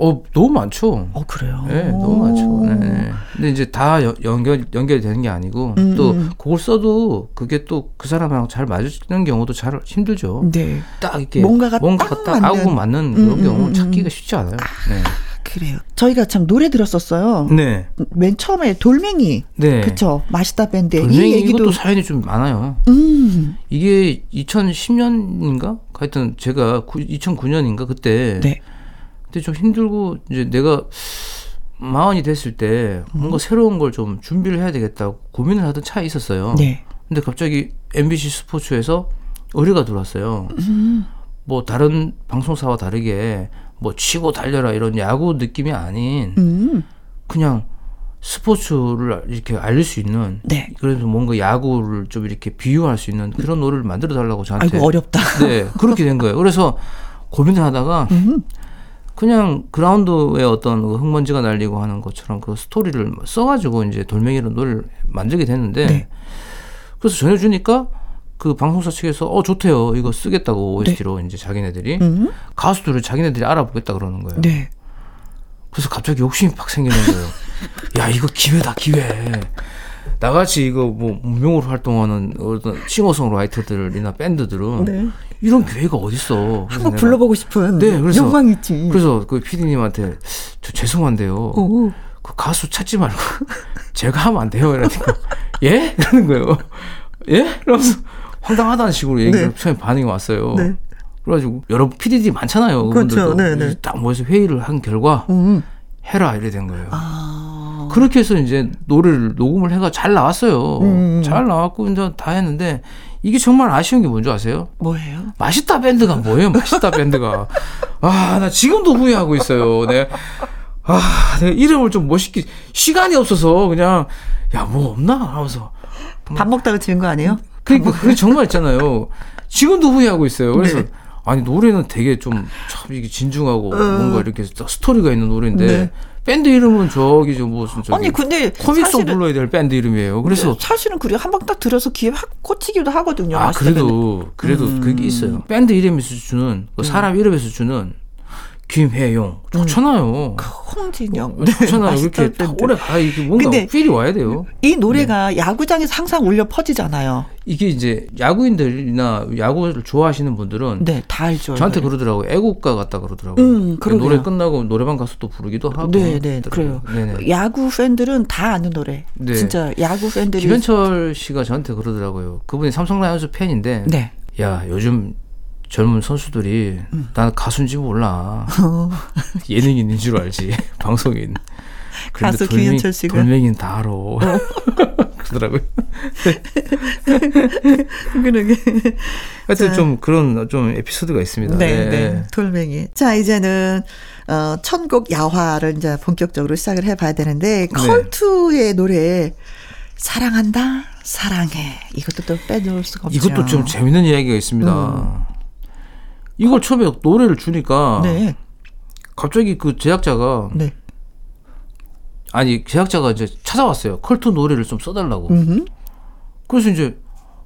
어, 너무 많죠. 어, 그래요. 네, 너무 많죠. 네, 네. 근데 이제 다 여- 연결, 연결되는 게 아니고, 음, 또, 음. 곡을 써도 그게 또 그 사람이랑 잘 맞는 경우도 잘 힘들죠. 네. 딱 이렇게. 뭔가가 뭔가가 딱딱 맞는. 하고 맞는 음, 그런 음, 경우 음, 찾기가 쉽지 않아요. 그래요. 저희가 참 노래 들었었어요. 네. 네. 맨 처음에 돌멩이. 네. 그쵸. 마시다 밴드. 이 돌멩이 얘기도. 이것도 사연이 좀 많아요. 음. 이게 2010년인가? 하여튼 제가 2009년인가 그때 네. 그때 좀 힘들고 이제 내가 마흔이 됐을 때 뭔가 새로운 걸 좀 준비를 해야 되겠다고 고민을 하던 차에 있었어요. 네. 근데 갑자기 MBC 스포츠에서 의뢰가 들어왔어요. 음. 뭐 다른 방송사와 다르게 뭐 치고 달려라 이런 야구 느낌이 아닌 음. 그냥 스포츠를 이렇게 알릴 수 있는 네. 그래도 뭔가 야구를 좀 이렇게 비유할 수 있는 그런 노래를 만들어 달라고 저한테 아이고 어렵다. 네 그렇게 된 거예요. 그래서 고민을 하다가 음. 그냥 그라운드에 어떤 그 흙먼지가 날리고 하는 것처럼 그 스토리를 써가지고 이제 돌멩이로 노래를 만들게 됐는데 네. 그래서 전해주니까 그 방송사 측에서 어 좋대요 이거 쓰겠다고 OST로 이제 자기네들이 네. 음. 가수들을 자기네들이 알아보겠다 그러는 거예요. 네. 그래서 갑자기 욕심이 팍 생기는 거예요. 야 이거 기회다 기회. 나같이 이거 뭐 무명으로 활동하는 어떤 싱어송라이터들이나 밴드들은 네. 이런 기회가 어딨어. 한번 불러보고 싶은 네, 그래서- 있지. 그래서 그 PD님한테 저 죄송한데요. 오. 그 가수 찾지 말고 제가 하면 안 돼요. 이러니까 예? 이러는 거예요. 예? 그러면서 황당하다는 식으로 얘기를 네. 처음에 반응이 왔어요. 네. 그래가지고 여러 PD들이 많잖아요. 그렇죠. 그분들도 네, 네. 그래서 딱 모여서 회의를 한 결과 음. 해라 이래 된 거예요. 아. 그렇게 해서 이제 노래를 녹음을 해가 잘 나왔어요. 음. 잘 나왔고 이제 다 했는데 이게 정말 아쉬운 게 뭔지 아세요? 뭐예요? 맛있다 밴드가 뭐예요? 맛있다 밴드가. 아, 나 지금도 후회하고 있어요. 내 아, 내가 이름을 좀 멋있게 시간이 없어서 그냥 야, 뭐 없나 하면서 밥 먹다가 지은 거 아니에요? 그러니까 그게 정말 있잖아요. 지금도 후회하고 있어요. 그래서 네. 아니 노래는 되게 좀 참 이게 진중하고 뭔가 이렇게 스토리가 있는 노래인데 어. 네. 밴드 이름은 저기 저 무슨 저기 아니 근데 comic song 불러야 될 밴드 이름이에요. 그래서 사실은 그래 한 방 딱 들어서 귀에 확 꽂히기도 하거든요. 아 마시따 밴드. 그래도 그래도 음. 그게 있어요. 밴드 이름에서 주는 그 사람 이름에서 주는 좋잖아요. 홍진영. 좋잖아요. 마시따 그렇게 다 밴드. 오래 가 이게 뭔가 feel이 와야 돼요. 이 노래가 야구장에서 항상 울려 퍼지잖아요. 이게 이제 야구인들이나 야구를 좋아하시는 분들은 네, 다 알죠. 저한테 이거를. 그러더라고요. 애국가 같다 그러더라고요. 음, 그러니까. 노래 끝나고 노래방 가서 또 부르기도 하고. 네, 네, 그래요. 네네. 야구 팬들은 다 아는 노래. 네. 진짜 야구 팬들이 김현철 씨가 저한테 그러더라고요. 그분이 삼성 라이온즈 팬인데, 네. 야 요즘 젊은 선수들이 음. 나는 가수인지 몰라. 예능인인 줄 알지. 방송인. 가수 돌멩이- 김현철 씨가? 어. 돌멩이는 다 알아. 그러더라고요. 그러게. 하여튼 좀 그런 좀 에피소드가 있습니다. 네, 네. 돌멩이. 자, 이제는 어, 천곡 야화를 이제 본격적으로 시작을 해 봐야 되는데 컬투의 노래 사랑한다. 사랑해. 이것도 또 빼놓을 수가 없죠. 이것도 좀 재밌는 이야기가 있습니다. 이걸 처음에 노래를 주니까 음. 네. 갑자기 그 제작자가 네. 아니 제작자가 이제 찾아왔어요. 컬투 노래를 좀 써달라고. 음. 그래서 이제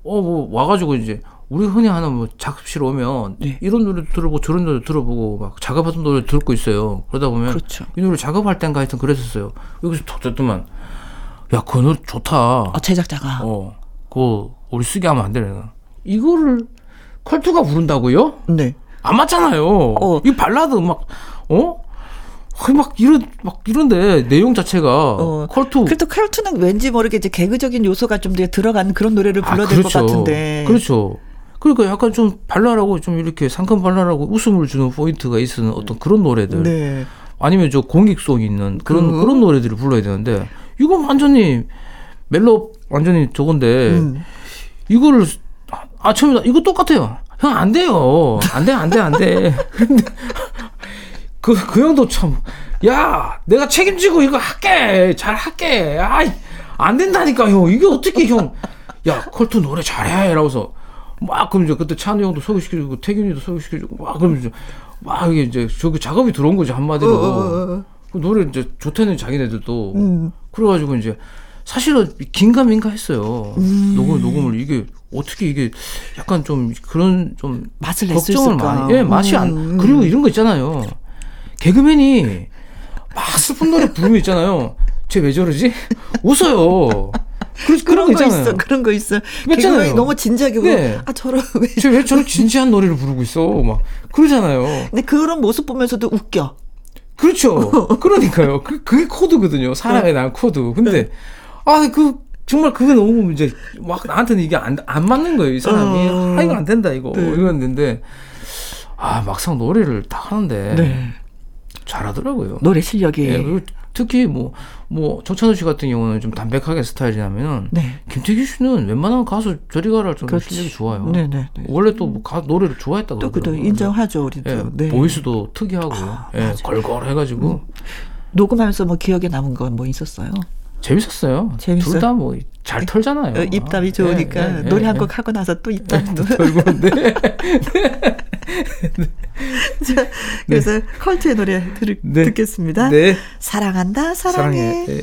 어 뭐 와가지고 이제 우리 흔히 하는 뭐 작업실 오면 네. 이런 노래 들어보고 저런 노래 들어보고 막 작업하던 노래 듣고 있어요. 그러다 보면 그렇죠. 이 노래 작업할 땐가 하여튼 그랬었어요. 여기서 톡 듣더만 야그 노래 좋다. 어, 제작자가 어, 그거 우리 쓰게 하면 안 되나? 이거를 컬투가 부른다고요? 네. 안 맞잖아요. 어. 이 발라드 막 어? 막 이런 막 이런데 내용 자체가 어. 컬투 그래도 컬투는 왠지 모르게 이제 개그적인 요소가 좀더 들어가는 그런 노래를 불러야 될것 같은데. 그렇죠. 그러니까 약간 좀 발랄하고 좀 이렇게 상큼 발랄하고 웃음을 주는 포인트가 있는 어떤 그런 노래들 네. 아니면 저 공익성 있는 그런 그- 그런 노래들을 불러야 되는데 이건 완전히 멜로 완전히 저건데 음. 이거를 아 처음에 이거 똑같아요. 형 안 돼요. 안 돼, 안 돼, 안 돼. 근데 그, 그 형도 참, 야, 내가 책임지고 이거 할게. 잘 할게. 아이, 안 된다니까, 형. 이게 어떻게, 형. 야, 컬투 노래 잘해. 이러고서. 막, 그럼 이제 그때 찬우 형도 소개시켜주고, 태균이도 소개시켜주고, 막, 그럼 이제, 막, 이게 이제, 저기 작업이 들어온 거지, 한마디로. 어, 그 노래 이제 좋다는 자기네들도. 음. 그래가지고 이제, 사실은 긴가민가 했어요. 음. 녹음, 녹음을 이게, 어떻게 이게, 약간 좀, 그런 좀, 맛을 걱정을? 많이, 예, 맛이 안, 음. 그리고 이런 거 있잖아요. 개그맨이 막 슬픈 노래 부르면 있잖아요. 쟤 왜 저러지? 웃어요. 그, 그런 그런 거거 있잖아요. 있어, 그런 거 있어. 개그맨이 너무 진지하게 보고, 네. 아 저런 왜? 쟤왜 저렇게 진지한 노래를 부르고 있어? 막, 그러잖아요. 근데 그런 모습 보면서도 웃겨. 그렇죠. 그러니까요. 그, 그게 코드거든요. 사람의 난 코드. 근데, 아, 그, 정말 그게 너무 이제, 막 나한테는 이게 안, 안 맞는 거예요. 이 사람이. 어. 아, 이거 안 된다, 이거. 네. 이랬는데, 아, 막상 노래를 딱 하는데, 네. 잘하더라고요. 노래 실력이. 예, 그리고 특히 뭐, 뭐, 정찬우 씨 같은 경우는 좀 담백하게 스타일이라면은, 네. 김태균 씨는 웬만한 가수 저리 가라 좀 그렇지. 실력이 좋아요. 네네. 네. 원래 또 뭐 가, 노래를 좋아했다고 또 그도. 인정하죠 우리도. 예, 네. voice도 특이하고요. 예, 맞아요. 걸걸해가지고. 녹음하면서 뭐 기억에 남은 건 뭐 있었어요? 재밌었어요. 재밌어요? 둘다 뭐 잘 털잖아요. 어, 입담이 아, 좋으니까 예, 예, 노래 예, 한 예. 곡 하고 나서 또 입담 도 털고 네. 자, 그래서 컬트의 노래 들, 네. 듣겠습니다. 네. 사랑한다 사랑해. 사랑해.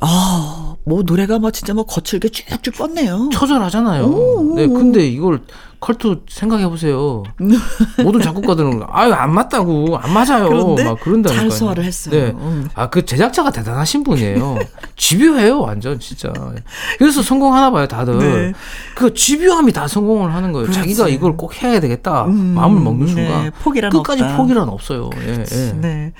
네. 아, 뭐 노래가 뭐 진짜 뭐 거칠게 쭉쭉 뻗네요. 처절하잖아요. 오, 네, 오. 근데 이걸 컬투 생각해 보세요. 모든 작곡가들은 아유 안 맞다고 안 맞아요. 그런데 막 그런다니까. 잘 소화를 했어요. 네. 음. 아그 제작자가 대단하신 분이에요. 집요해요, 완전 진짜. 그래서 성공하나 봐요, 다들. 네. 그 집요함이 다 성공을 하는 거예요. 그렇지. 자기가 이걸 꼭 해야 되겠다. 음, 마음을 먹는 순간 네, 포기란 끝까지 없다. 포기란 없어요. 예, 예. 네.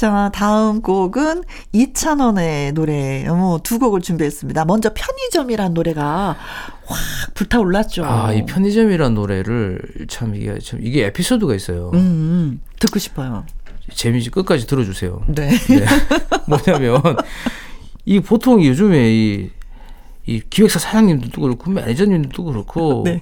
자, 다음 곡은 이찬원의 노래, 어, 두 곡을 준비했습니다. 먼저 편의점이란 노래가 확 불타올랐죠. 아, 이 편의점이란 노래를 참 이게 참 이게 에피소드가 있어요. 음, 음, 듣고 싶어요. 재미지 끝까지 들어주세요. 네. 네. 뭐냐면 이 보통 요즘에 이, 이 기획사 사장님들도 그렇고 매니저님들도 그렇고 네.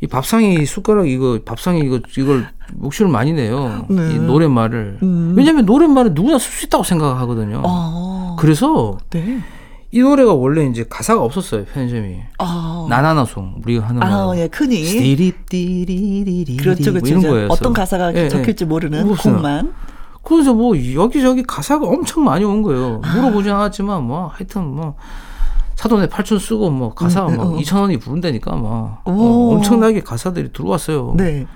이 밥상이 숟가락 이거 밥상이 이거 이걸 목줄을 많이 내요. 네. 이 노랫말을 음. 왜냐하면 노랫말은 누구나 쓸 수 있다고 생각하거든요. 아, 그래서 네. 이 노래가 원래 이제 가사가 없었어요 편의점이 아, 나나나송 우리가 하는 아, 거. 예, 흔히. 스티립디리리리 그렇죠, 뭐 그렇죠. 이런 거였어. 어떤 가사가 예, 예. 적힐지 모르는 곡만. 그래서 뭐 여기저기 가사가 엄청 많이 온 거예요. 아. 물어보진 않았지만 뭐 하여튼 뭐 사돈에 8천 쓰고 뭐 가사가 음, 막 어. 2천 원이 부른다니까 막 어, 오. 엄청나게 가사들이 들어왔어요. 네.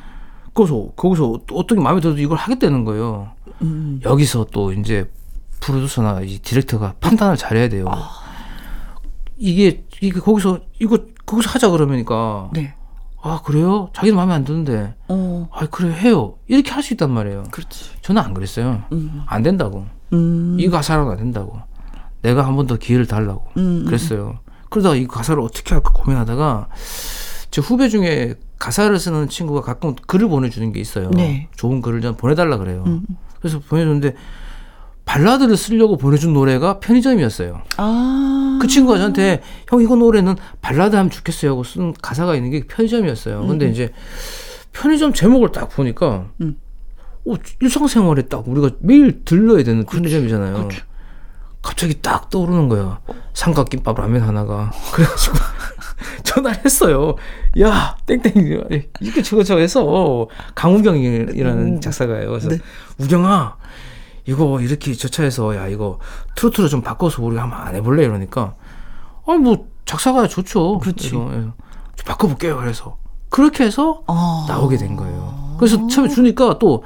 그래서 거기서 또 어떤 게 마음에 들어도 이걸 하겠다는 거예요. 음. 여기서 또 이제 프로듀서나 이 디렉터가 판단을 잘해야 돼요. 아. 이게 이게 거기서 이거 거기서 하자 그러니까 네. 아 그래요? 자기는 마음에 안 드는데 어, 아 그래 해요 이렇게 할 수 있단 말이에요. 그렇지. 저는 안 그랬어요. 음. 안 된다고. 음. 이 가사로는 안 된다고. 내가 한 번 더 기회를 달라고. 음, 그랬어요. 그러다가 이 가사를 어떻게 할까 고민하다가 제 후배 중에 가사를 쓰는 친구가 가끔 글을 보내주는 게 있어요. 네. 좋은 글을 좀 보내달라 그래요. 음. 그래서 보내줬는데 발라드를 쓰려고 보내준 노래가 편의점이었어요. 아. 그 친구가 저한테 형 이거 노래는 발라드 하면 좋겠어요 하고 쓴 가사가 있는 게 편의점이었어요. 근데 이제 편의점 제목을 딱 보니까 음. 어, 일상생활에 딱 우리가 매일 들러야 되는 편의점이잖아요. 갑자기 딱 떠오르는 거야. 삼각김밥 라면 하나가. 그래가지고 전화를 했어요. 야, 땡땡, 이렇게 저거 저거 해서 강우경이라는 작사가예요. 그래서 네. 우경아, 이거 이렇게 저 차에서 야 이거 트로트로 좀 바꿔서 우리가 한번 안 해볼래 이러니까 아니 뭐 작사가 좋죠. 그렇지. 그래서, 예, 좀 바꿔볼게요. 그래서 그렇게 해서 아. 나오게 된 거예요. 그래서 처음에 주니까 또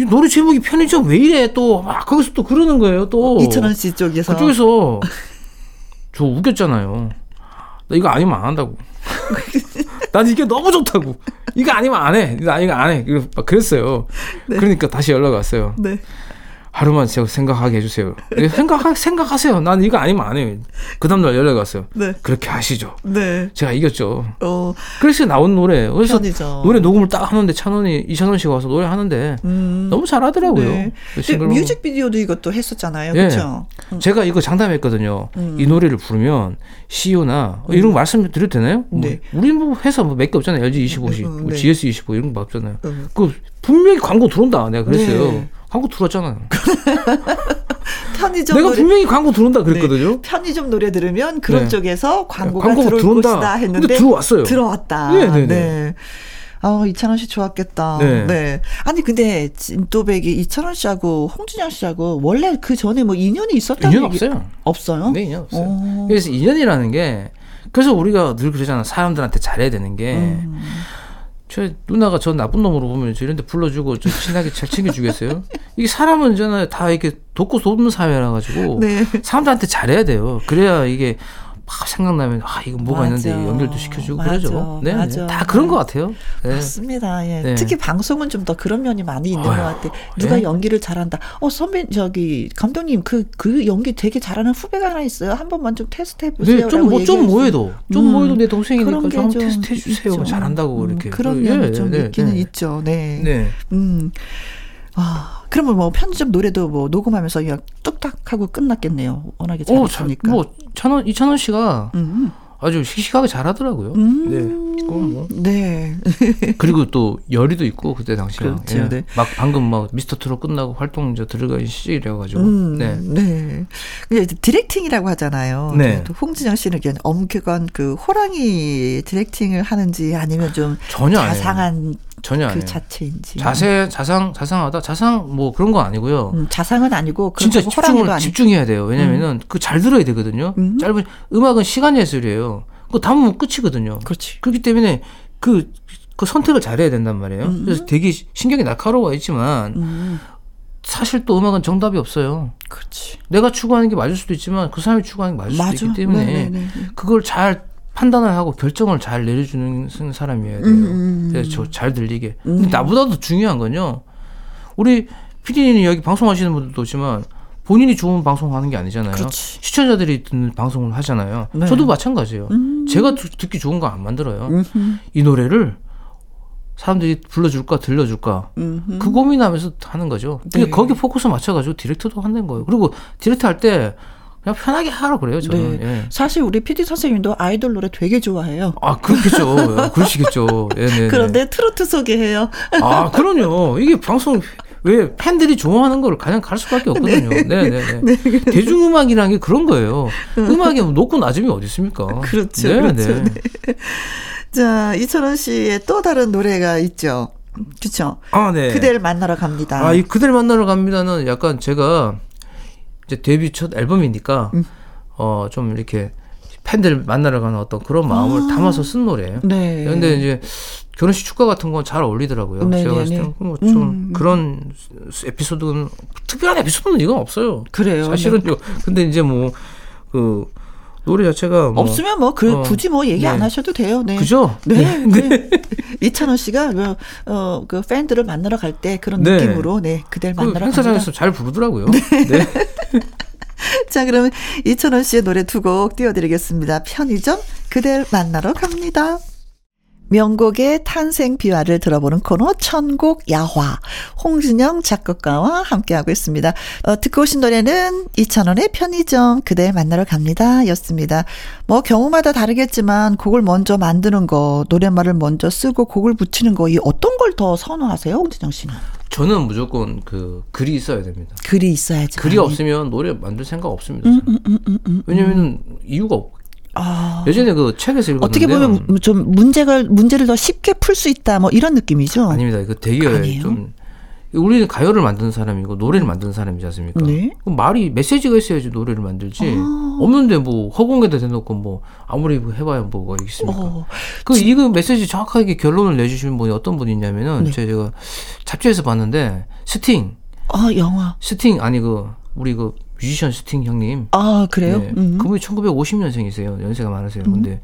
이 노래 제목이 편의점 왜 이래 또 막 거기서 또 그러는 거예요. 또 이천원 씨 쪽에서. 그쪽에서 저 웃겼잖아요. 나 이거 아니면 안 한다고. 난 이게 너무 좋다고. 이거 아니면 안 해. 나 이거 안 해. 막 그랬어요. 그러니까 다시 연락 왔어요. 네. 하루만 생각하게 해주세요. 예, 생각 생각하세요. 난 이거 아니면 안 해요. 그 다음날 연락 왔어요. 네. 그렇게 하시죠. 네. 제가 이겼죠. 어, 그래서 나온 노래. 그래서 편의점. 노래 녹음을 딱 하는데 찬원이 이찬원 씨가 와서 노래 하는데 음. 너무 잘하더라고요. 네. 그. 뮤직비디오도 이것도 했었잖아요. 예. 그렇죠? 제가 이거 장담했거든요. 음. 이 노래를 부르면 CEO나 이런 거 말씀 드려도 되나요? 뭐 네. 우리 뭐 회사 뭐 몇 개 없잖아요. LG 25시, 음, 뭐 네. GS 25 이런 거 없잖아요. 음. 그 분명히 광고 들어온다. 내가 그랬어요. 네. 광고 들어왔잖아요. 편의점 내가 노래 분명히 광고 들어온다 그랬거든요. 네. 편의점 노래 들으면 그런 네. 쪽에서 광고가, 광고가 들어올 들어온다. 것이다 했는데 근데 들어왔어요. 들어왔다. 네, 네, 네. 네. 아, 이찬원 씨 좋았겠다. 네. 네. 아니 근데 진또백이 이찬원 씨하고 홍진영 씨하고 원래 그 전에 뭐 인연이 있었다는 인연 없어요. 없어요? 네, 인연 없어요. 어. 그래서 인연이라는 게 그래서 우리가 늘 그러잖아. 사람들한테 잘해야 되는 게. 음. 저 누나가 저 나쁜 놈으로 보면 저 이런데 불러주고 좀 친하게 잘 챙겨주겠어요? 이게 사람은 있잖아요. 다 이렇게 돕고 돕는 사회라 가지고 네. 사람들한테 잘해야 돼요. 그래야 이게 막 생각나면 아 이거 뭐가 맞아. 있는데 연결도 시켜주고 맞아. 그러죠. 네, 맞아. 네. 다 그런 것 같아요. 네. 맞습니다. 예. 네. 특히 방송은 좀 더 그런 면이 많이 있는 어휴, 것 같아. 누가 네. 연기를 잘한다. 어 선배 저기 감독님 그그 연기 되게 잘하는 후배가 하나 있어요. 한 번만 좀 테스트 해보세요. 네, 좀뭐좀 뭐해도 좀 음, 뭐해도 내 동생이니까 좀 테스트 해주세요. 있죠. 잘한다고 음, 이렇게 그런 예, 면이 좀 네, 있기는 네. 있죠. 네. 네. 음. 아, 그러면 뭐 편집 노래도 뭐 녹음하면서 그냥 뚝딱 하고 끝났겠네요. 워낙에 잘했으니까. 뭐 찬원 이찬원 씨가 음. 아주 씩씩하게 잘하더라고요. 네. 그건 뭐. 네. 그리고 또 열의도 있고 그때 당시에 그렇죠, 네. 막 방금 막 미스터 트롯 끝나고 활동 이제 들어간 시절이라 가지고 음, 네. 네. 이제 디렉팅이라고 하잖아요. 네. 또 홍진영 씨는 그냥 엄격한 그 호랑이 디렉팅을 하는지 아니면 좀 전혀. 자상한 전혀 그 아니에요. 자체인지. 자세 자상 자상하다 자상 뭐 그런 건 아니고요. 음, 자상은 아니고 진짜 집중을. 집중해야 돼요. 왜냐면은 그잘 들어야 되거든요. 음. 짧은 음악은 시간 예술이에요. 그거 담으면 끝이거든요. 그렇지. 그렇기 때문에 그, 그 선택을 잘해야 된단 말이에요. 음. 그래서 되게 신경이 날카로워 있지만 음, 사실 또 음악은 정답이 없어요. 그렇지. 내가 추구하는 게 맞을 수도 있지만 그 사람이 추구하는 게 맞을 맞아. 수도 있기 때문에 네네네. 그걸 잘 판단을 하고 결정을 잘 내려주는 사람이어야 돼요. 음. 그래서 저잘 들리게. 근데 나보다도 중요한 건요. 우리 PD님 여기 방송하시는 분들도 있지만 본인이 좋은 방송 하는 게 아니잖아요. 그렇지. 시청자들이 듣는 방송을 하잖아요. 네. 저도 마찬가지예요. 음. 제가 듣- 듣기 좋은 거 안 만들어요. 음흠, 이 노래를 사람들이 불러줄까 들려줄까 음흠. 그 고민하면서 하는 거죠. 근데 네. 거기 포커스 맞춰가지고 디렉터도 한다는 거예요. 그리고 디렉터 할 때 그냥 편하게 하라 그래요. 저는. 네. 예. 사실 우리 PD 선생님도 아이돌 노래 되게 좋아해요. 아 그렇겠죠. 그러시겠죠. 예, 네, 네. 그런데 트로트 소개해요. 아 그럼요. 이게 방송 왜 팬들이 좋아하는 걸 가장 갈 수밖에 없거든요. 네, 네, 네. 대중음악이라는 게 그런 거예요. 음악이 뭐 높고 낮음이 어디 있습니까? 그렇죠, 네, 그렇죠. 네. 자, 이철원 씨의 또 다른 노래가 있죠. 그렇죠. 아, 네. 그대를 만나러 갑니다. 아, 이 그대를 만나러 갑니다는 약간 제가 이제 데뷔 첫 앨범이니까 음. 어좀 이렇게 팬들 만나러 가는 어떤 그런 마음을 담아서 쓴 노래예요. 아. 네. 근데 이제 결혼식 축가 같은 건 잘 어울리더라고요. 네, 제가 네, 봤을 네. 때는 뭐좀 음. 그런 에피소드는 특별한 에피소드는 이건 없어요. 그래요. 사실은요. 근데 이제 뭐 그 노래 자체가 뭐 없으면 뭐그 어, 굳이 뭐 얘기 안 네. 하셔도 돼요. 네. 그죠? 네. 네. 이찬원 씨가 그, 어, 그 팬들을 만나러 갈 때 그런 네. 느낌으로 네, 그대를 그 만나러 행사장에서 갑니다. 잘 부르더라고요. 네. 자, 그러면 이찬원 씨의 노래 두 곡 띄워드리겠습니다. 편의점 그대를 만나러 갑니다. 명곡의 탄생 비화를 들어보는 코너 천곡 야화 홍진영 작곡가와 함께하고 있습니다. 어, 듣고 오신 노래는 이찬원의 편의점 그대 만나러 갑니다 였습니다. 뭐 경우마다 다르겠지만 곡을 먼저 만드는 거 노랫말을 먼저 쓰고 곡을 붙이는 거 이 어떤 걸 더 선호하세요 홍진영 씨는? 저는 무조건 그 글이 있어야 됩니다. 글이 있어야지. 글이 없으면 노래 만들 생각 없습니다. 저는. 왜냐면은 이유가 없. 아. 예전에 그 책에서 읽었는데 어떻게 보면 좀 문제가 문제를 더 쉽게 풀 수 있다 뭐 이런 느낌이죠. 아닙니다. 그 되게 아니에요? 좀 우리는 가요를 만드는 사람이고 노래를 만드는 사람이지 않습니까? 네. 말이 메시지가 있어야지 노래를 만들지. 아. 없는데 뭐 허공에다 대놓고 뭐 아무리 뭐 해봐야 뭐가 있습니까? 어, 그 이거 메시지 정확하게 결론을 내주시는 분이 어떤 분이 있냐면은 네. 제가 잡지에서 봤는데 스팅, 아 영화. 스팅 아니 그 우리 그 뮤지션 스팅 형님. 아 그래요? 네, 음. 그분이 1950년생이세요. 연세가 많으세요. 근데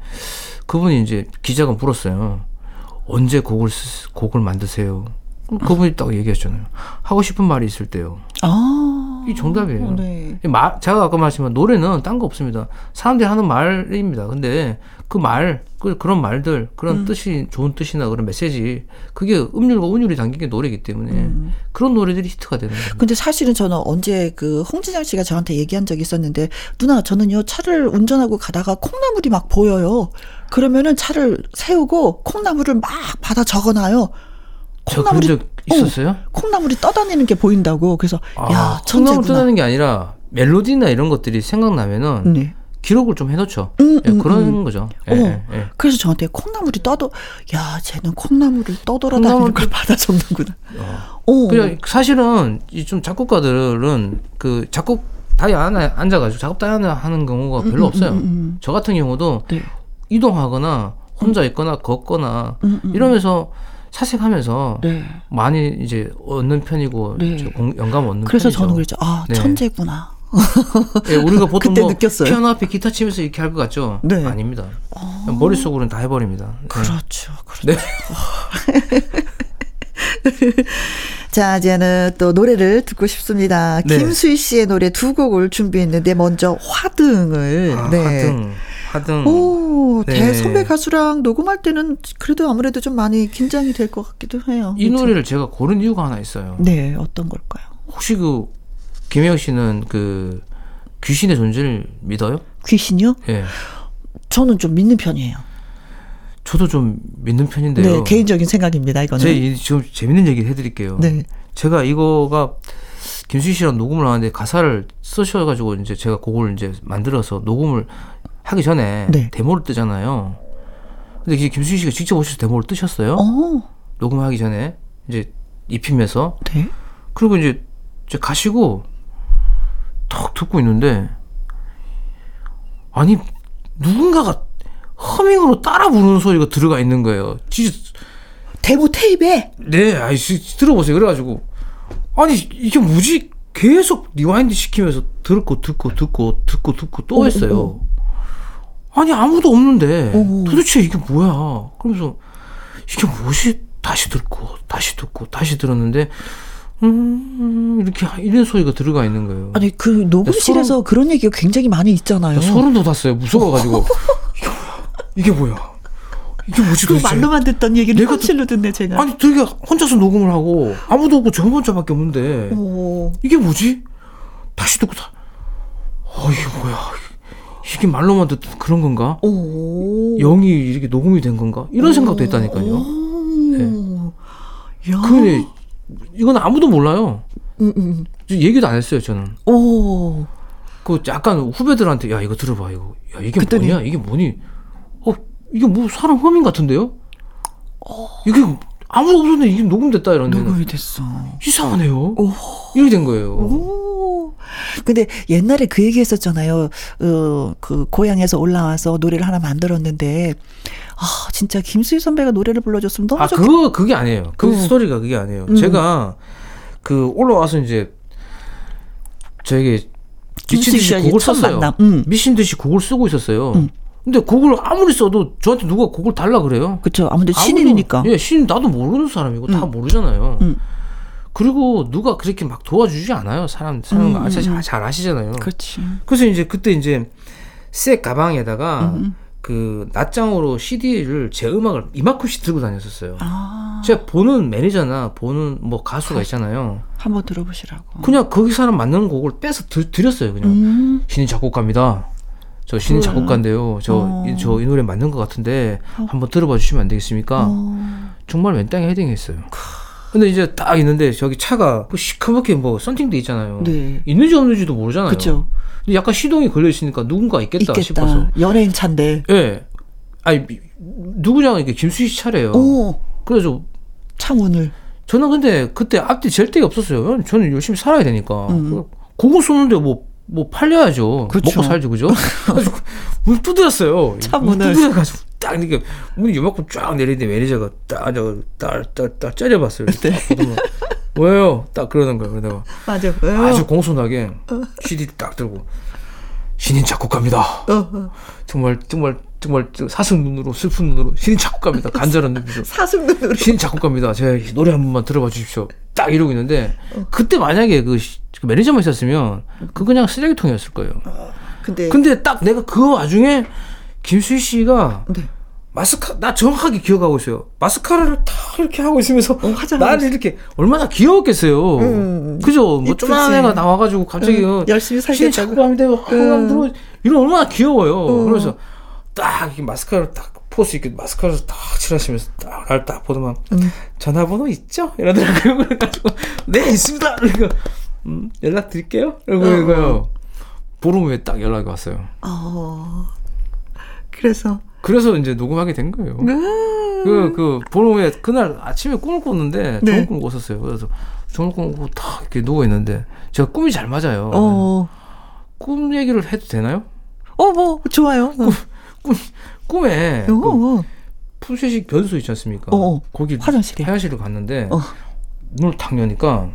그분이 이제 기자가 물었어요. 언제 곡을 쓰, 곡을 만드세요? 그분이 딱 얘기했잖아요. 하고 싶은 말이 있을 때요. 아. 이 정답이에요. 네. 말, 제가 아까 말씀한 노래는 딴 거 없습니다. 사람들이 하는 말입니다. 근데 그 말, 그, 그런 말들, 그런 뜻이, 좋은 뜻이나 그런 메시지, 그게 음률과 운율이 담긴 게 노래이기 때문에 그런 노래들이 히트가 되는 거예요. 근데 사실은 저는 언제 그 홍진영 씨가 저한테 얘기한 적이 있었는데 누나 저는요 차를 운전하고 가다가 콩나물이 막 보여요. 그러면은 차를 세우고 콩나물을 막 받아 적어놔요. 저 그런 적 있었어요? 어, 콩나물이 떠다니는 게 보인다고. 그래서 야 콩나물 천재구나. 떠나는 게 아니라 멜로디나 이런 것들이 생각나면은 네. 기록을 좀 해놓죠. 음, 예, 음, 그런 거죠. 예, 어. 예, 예. 그래서 저한테 콩나물이 떠도 야 쟤는 콩나물을 떠돌아다니는 콩나물 걸 받아 적는구나. 어. 그냥 사실은 이좀 작곡가들은 그 작곡 다이 안에 앉아가지고 작업 다이 안에 하는 경우가 별로 없어요. 음, 저 같은 경우도 네. 이동하거나 혼자 있거나 걷거나 음, 음. 이러면서 사색하면서 네. 많이 이제 얻는 편이고 네. 저 공- 영감 얻는 그래서 편이죠. 저는 그랬죠. 아 네. 천재구나. 예, 우리가 보통 그때 뭐 느꼈어요. 피아노 앞에 기타 치면서 이렇게 할 것 같죠? 네. 아닙니다. 머릿속으로는 다 해버립니다. 네. 그렇죠. 그렇죠. 네. 자, 이제는 또 노래를 듣고 싶습니다. 네. 김수희 씨의 노래 두 곡을 준비했는데 먼저 화등을 아, 네. 하등, 하등. 오, 네. 대선배 가수랑 녹음할 때는 그래도 아무래도 좀 많이 긴장이 될 것 같기도 해요. 이 그렇죠? 노래를 제가 고른 이유가 하나 있어요. 네, 어떤 걸까요? 혹시 그 김혜영 씨는 그 귀신의 존재를 믿어요? 귀신이요? 예. 저는 좀 믿는 편이에요. 저도 좀 믿는 편인데요. 네, 개인적인 생각입니다. 이거는. 제 이- 지금 재밌는 얘기 해드릴게요. 네. 제가 이거가 김수희 씨랑 녹음을 하는데 가사를 쓰셔가지고 이제 제가 그걸 이제 만들어서 녹음을 하기 전에 네. 데모를 뜨잖아요. 근데 이게 김수희 씨가 직접 오셔서 데모를 뜨셨어요. 어, 녹음하기 전에 이제 입히면서 네. 그리고 이제 이제 가시고 턱 듣고 있는데 아니 누군가가 허밍으로 따라 부르는 소리가 들어가 있는 거예요. 진짜 데모 테이프에 네, 아이 씨, 들어보세요. 그래가지고 아니 이게 뭐지? 계속 rewind 시키면서 듣고 듣고 듣고 듣고 듣고 또 했어요. 아니 아무도 없는데 오. 도대체 이게 뭐야? 그러면서 이게 뭐지? 다시 듣고 다시 듣고 다시 들었는데 음 이렇게 이런 소리가 들어가 있는 거예요. 아니 그 녹음실에서 소름- 그런 얘기가 굉장히 많이 있잖아요. 나 소름 돋았어요. 무서워가지고 이게 뭐야? 이게 뭐야? 이게 뭐지 그 도대체? 말로만 듣던 얘기를 내가 현실로 듣네 제가. 아니 되게 혼자서 녹음을 하고 아무도 없고 저 혼자밖에 없는데 오. 이게 뭐지? 다시 듣고 다. 어 이게 뭐야? 이게 말로만 듣던 그런 건가? 오. 영이 이렇게 녹음이 된 건가? 이런 생각도 했다니까요. 오. 야. 근데 이건 아무도 몰라요. 음, 음. 얘기도 안 했어요 저는. 오. 그 약간 후배들한테 야 이거 들어봐 이거 야 이게 그랬더니- 뭐냐 이게 뭐니? 어 이게 뭐 사람 허밍 같은데요? 이게 아무도 없었는데 이게 녹음됐다 이러는데 녹음이 됐어. 이상하네요. 이렇게 된 거예요. 오. 근데 옛날에 그 얘기 했었잖아요. 어, 그 고향에서 올라와서 노래를 하나 만들었는데 아, 진짜 김수희 선배가 노래를 불러줬으면 너무 아, 좋겠 그거, 그게 아니에요. 그 어. 스토리가 그게 아니에요. 음. 제가 그 올라와서 이제 저에게 미친 듯이 곡을 썼어요. 음. 미친 듯이 곡을 쓰고 있었어요. 음. 근데 곡을 아무리 써도 저한테 누가 곡을 달라 그래요. 그쵸. 아무튼 아무도- 신인이니까. 예, 신 나도 모르는 사람이고 다 모르잖아요. 음. 그리고 누가 그렇게 막 도와주지 않아요. 사람 사람 음, 잘, 음, 음. 잘 아시잖아요. 그렇지. 그래서 이제 그때 이제 새 가방에다가 음. 그 낱장으로 CD를 제 음악을 이만큼씩 들고 다녔었어요. 아, 제가 보는 매니저나 보는 뭐 가수가 있잖아요. 한번 들어보시라고. 그냥 거기 사람 맞는 곡을 빼서 드, 드렸어요. 그냥 음. 신인 작곡가입니다. 저 신인 그래. 작곡가인데요. 저이 어. 이 노래 맞는 것 같은데 한번 들어봐 주시면 안 되겠습니까? 어. 정말 맨땅에 헤딩했어요. 근데 이제 딱 있는데 저기 차가 그 시커멓게 뭐 썬팅돼 있잖아요. 네. 있는지 없는지도 모르잖아요. 그쵸. 근데 약간 시동이 걸려 있으니까 누군가 있겠다, 있겠다. 싶어서. 연예인 차인데. 예. 아니 미- 누구냐가 이게 김수희 씨 차래요. 오, 그래서 창문을. 저는 근데 그때 앞뒤 잴 데가 없었어요. 저는 열심히 살아야 되니까. 음. 고거 쏘는데 뭐, 뭐 팔려야죠. 그쵸. 먹고 살죠, 그죠? 그래서 문을 두드렸어요. 차 문을. 두드려가지고 딱 이렇게 문이 요만큼 쫙 내리는데 매니저가 딱, 저, 딱, 딱, 딱 째려봤어요. 네. 왜요? 딱 그러는 거예요. 그러다가 맞아. 아주 공손하게 CD 딱 들고 신인 작곡가입니다. 어, 정말, 정말, 정말 사슴 눈으로 슬픈 눈으로 신인 작곡가입니다. 간절한 눈으로. 사슴 눈으로. 신인 작곡가입니다. 제가 이 노래 한 번만 들어봐 주십시오. 딱 이러고 있는데 그때 만약에 그, 시- 그 매니저만 있었으면 그 그냥 쓰레기통이었을 거예요. 근데. 근데 딱 내가 그 와중에 김수희 씨가 네. 마스카 나 정확하게 기억하고 있어요. 마스카라를 딱 이렇게 하고 있으면서 어, 나를 이렇게 얼마나 귀여웠겠어요. 음, 그죠? 뭐. 쪼만한 애가 나와가지고 갑자기 음, 어, 열심히 살겠다고. 작곡가인데 황금 들어 이런 얼마나 귀여워요. 어. 그러면서 딱 마스카라 딱 포스 이렇게 마스카라 딱 칠하시면서 딱 날 딱 보더만 음. 전화번호 있죠? 이러더라고요. 그래가지고 네 있습니다. 그러니까 음, 연락 드릴게요. 이러고 어. 이거요. 보름 후에 딱 연락이 왔어요. 어. 그래서. 그래서 이제 녹음하게 된 거예요. 음. 그, 그, 보름 후에 그날 아침에 꿈을 꿨는데 네. 좋은 꿈을 꿨었어요. 그래서 좋은 꿈을 꾸고 딱 이렇게 누워 있는데 제가 꿈이 잘 맞아요. 어. 꿈 얘기를 해도 되나요? 어, 뭐, 좋아요. 어. 꿈, 꿈에 어, 그 어. 푸세식 변소 있지 않습니까? 어, 어. 거기 화장실에. 화장실을 갔는데 어. 문을 탁 여니까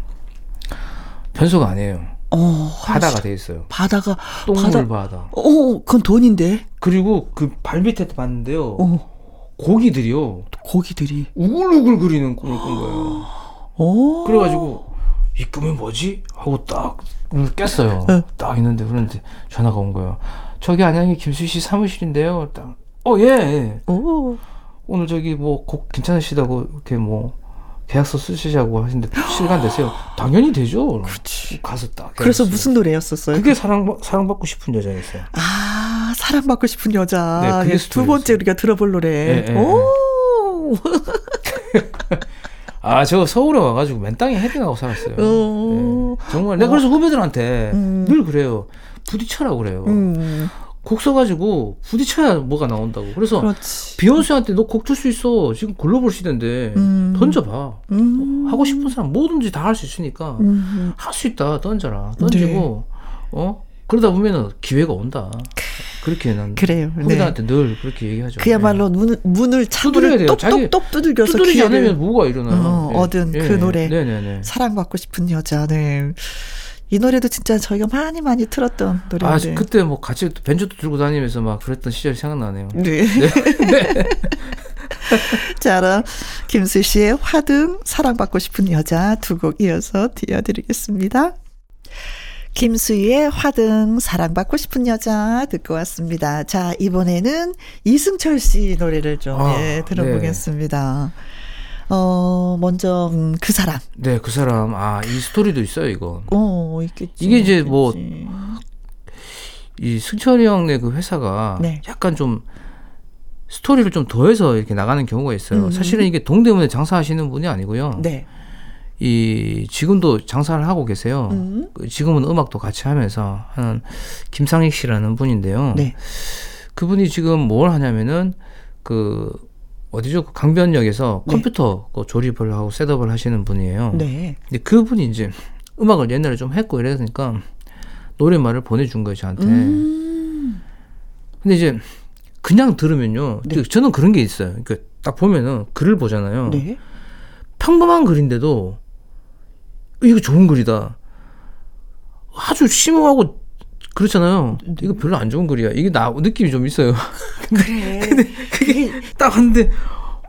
변소가 아니에요. 어. 바다가 돼 있어요. 바다가. 똥물 바다. 바다. 어, 그건 돈인데. 그리고 그 발밑에 봤는데요. 어. 고기들이요. 고기들이. 우글우글 거리는 꿈을 꾼 거예요. 어. 그래가지고 이 꿈이 뭐지? 하고 딱 눈을 깼어요. 네. 딱 있는데 그런데 전화가 온 거예요. 저기 안양이 김수희 씨 사무실인데요. 딱. 어 예. 예. 오. 오늘 저기 뭐 곡 괜찮으시다고 이렇게 뭐 계약서 쓰시자고 하시는데 시간 되세요? 당연히 되죠. 가서 딱. 그래서 무슨 노래였었어요? 그게 사랑 사랑받고 싶은 여자였어요. 아, 사랑받고 싶은 여자. 네, 그게 예, 두 번째. 우리가 들어볼 노래. 예, 예, 오. 아, 저 서울에 와가지고 맨 땅에 헤딩하고 살았어요. 어. 네. 정말. 내가 그래서 후배들한테 음. 늘 그래요. 부딪혀라 그래요. 음, 곡 써가지고 부딪혀야 뭐가 나온다고. 그래서 그렇지. 비욘세한테 너 곡 줄 수 있어. 지금 글로벌 시대인데 음. 던져봐. 음. 하고 싶은 사람 뭐든지 다 할 수 있으니까 음. 할수 있다. 던져라. 던지고 어 그러다 보면은 기회가 온다. 그렇게 난 그래요. 네. 후배들한테 늘 그렇게 얘기하죠. 그야말로 문을, 문을 돼요. 자기 똑똑똑 두들겨서 두드리지 기회를 않으면 뭐가 일어나요? 어, 얻은 그 노래. 네네네. 사랑받고 싶은 여자. 네. 이 노래도 진짜 저희가 많이 많이 틀었던 아 노래인데. 그때 뭐 같이 벤츠도 들고 다니면서 막 그랬던 시절이 생각나네요. 네. 자, 그럼 김수 씨의 화등 사랑받고 싶은 여자 두 곡 이어서 띄워드리겠습니다. 김수희의 화등 사랑받고 싶은 여자 듣고 왔습니다. 자, 이번에는 이승철 씨 노래를 좀 아, 예, 들어보겠습니다. 어, 먼저 음, 그 사람. 네, 그 사람 아 이 스토리도 있어요 이거. 어, 있겠지. 이게 이제 뭐 있겠지. 이 승철이 형네 그 회사가 네. 약간 좀 스토리를 좀 더해서 이렇게 나가는 경우가 있어요. 음. 사실은 이게 동대문에 장사하시는 분이 아니고요. 네. 이 지금도 장사를 하고 계세요. 음. 그 지금은 음악도 같이 하면서 하는 김상익 씨라는 분인데요. 네. 그분이 지금 뭘 하냐면은 그 어디죠? 그 강변역에서 네. 컴퓨터 그 조립을 하고 셋업을 하시는 분이에요. 네. 근데 그분이 이제 음악을 옛날에 좀 했고 이랬으니까 노래말을 보내준 거예요 저한테. 음. 근데 이제 그냥 들으면요. 네. 저는 그런 게 있어요. 그러니까 딱 보면은 글을 보잖아요. 네. 평범한 글인데도 이거 좋은 글이다. 아주 심오하고 그렇잖아요. 네. 이거 별로 안 좋은 글이야. 이게 나 느낌이 좀 있어요. 그래. 그게 딱 봤는데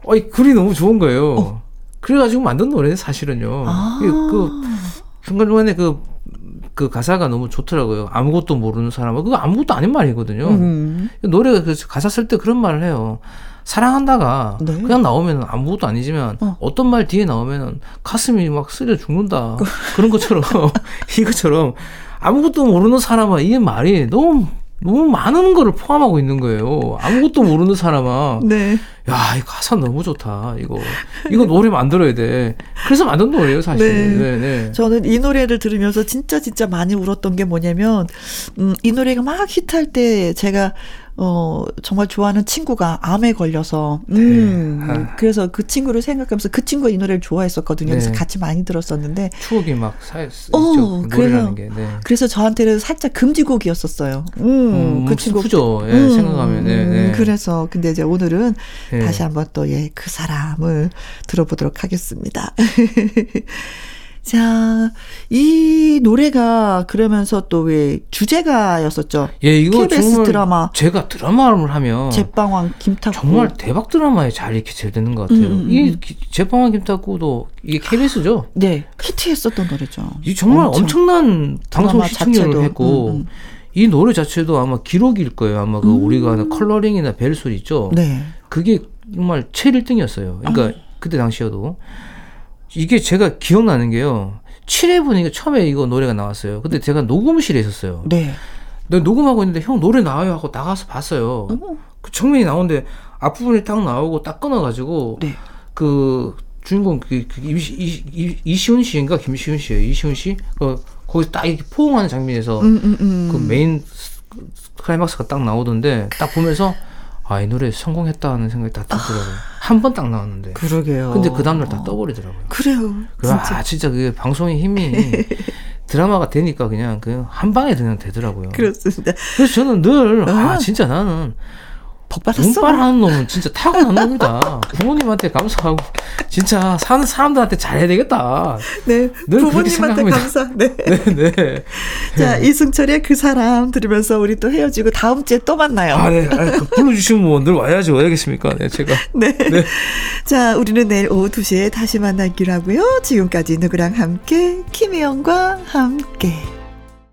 어이 글이 너무 좋은 거예요. 어. 그래가지고 만든 노래 사실은요. 아. 그, 그 중간 중간에 그, 그 가사가 너무 좋더라고요. 아무것도 모르는 사람은 그거 아무것도 아닌 말이거든요. 음. 노래가 그 가사 쓸 때 그런 말을 해요. 사랑한다가 네. 그냥 나오면 아무것도 아니지만 어. 어. 떤말 뒤에 나오면은 가슴이 막 쓰려 죽는다. 그런 것처럼 이것처럼 아무것도 모르는 사람아 이 말이 너무 너무 많은 거를 포함하고 있는 거예요. 아무것도 모르는 사람아. 네. 야, 이 가사 너무 좋다. 이거 이거 노래 만들어야 돼. 그래서 만든 노래예요, 사실. 네. 네, 네. 저는 이 노래를 들으면서 진짜 진짜 많이 울었던 게 뭐냐면 음, 이 노래가 막 히트할 때 제가 어 정말 좋아하는 친구가 암에 걸려서 음 네. 아. 그래서 그 친구를 생각하면서 그 친구가 이 노래를 좋아했었거든요. 그래서 네. 같이 많이 들었었는데 추억이 막 쌓여 어. 그 그래요. 게. 네. 그래서 저한테는 살짝 금지곡이었었어요. 음, 음, 그 친구 슬프죠. 예, 음, 생각하면. 네, 네. 그래서 근데 이제 오늘은 네. 다시 한번 또 예 그 사람을 들어보도록 하겠습니다. 자, 이 노래가 그러면서 또 왜 주제가였었죠. 예, 이거 KBS 정말 드라마 제가 드라마를 하면 제빵왕 김탁구. 정말 대박 드라마에 잘 이렇게 잘 되는 것 같아요. 음, 음, 이 음. 기- 제빵왕 김탁구도 이게 KBS죠. 네, 히트했었던 노래죠. 이 정말 엄청. 난 방송 시청률을. 했고 음, 음. 이 노래 자체도 아마 기록일 거예요. 아마 그 우리가 하는 컬러링이나 벨소리 있죠. 네. 그게 정말 최 1등이었어요. 그러니까 그때 당시여도 이게 제가 기억나는 게요. 7회 분이가 처음에 이거 노래가 나왔어요. 근데 제가 녹음실에 있었어요. 네. 내가 녹음하고 있는데 형 노래 나와요 하고 나가서 봤어요. 그 정면이 나오는데 앞부분이 딱 나오고 딱 끊어가지고 네. 그 주인공 그, 그 이, 이, 이, 이시훈 씨인가 김시훈 씨예요. 이시훈 씨. 그 거기 딱 이렇게 포옹하는 장면에서 음, 음, 음. 그 메인 클라이막스가 딱 나오던데 딱 보면서 아 이 노래 성공했다는 생각이 딱 들더라고요. 한번 딱 나왔는데. 그러게요. 근데 그 다음날 다 떠버리더라고요. 그래요. 그, 아 진짜 그게 방송의 힘이 드라마가 되니까 그냥 그 한 방에 그냥 되더라고요. 그렇습니다. 그래서 저는 늘, 아, 아. 진짜 나는, 복 받았어. 운빨하는 놈은 진짜 타고난 놈이다. 부모님한테 감사하고, 진짜 사는 사람들한테 잘해야 되겠다. 네. 부모님한테. 감사. 네. 네, 네. 자, 이승철의 그 사람 들으면서 우리 또 헤어지고 다음 주에 또 만나요. 아, 네. 아, 그 불러주시면 뭐늘 와야죠. 와야겠습니까? 네, 제가. 네. 자, 우리는 내일 오후 2 시에 다시 만나기로 하고요. 지금까지 누구랑 함께, 김혜영과 함께.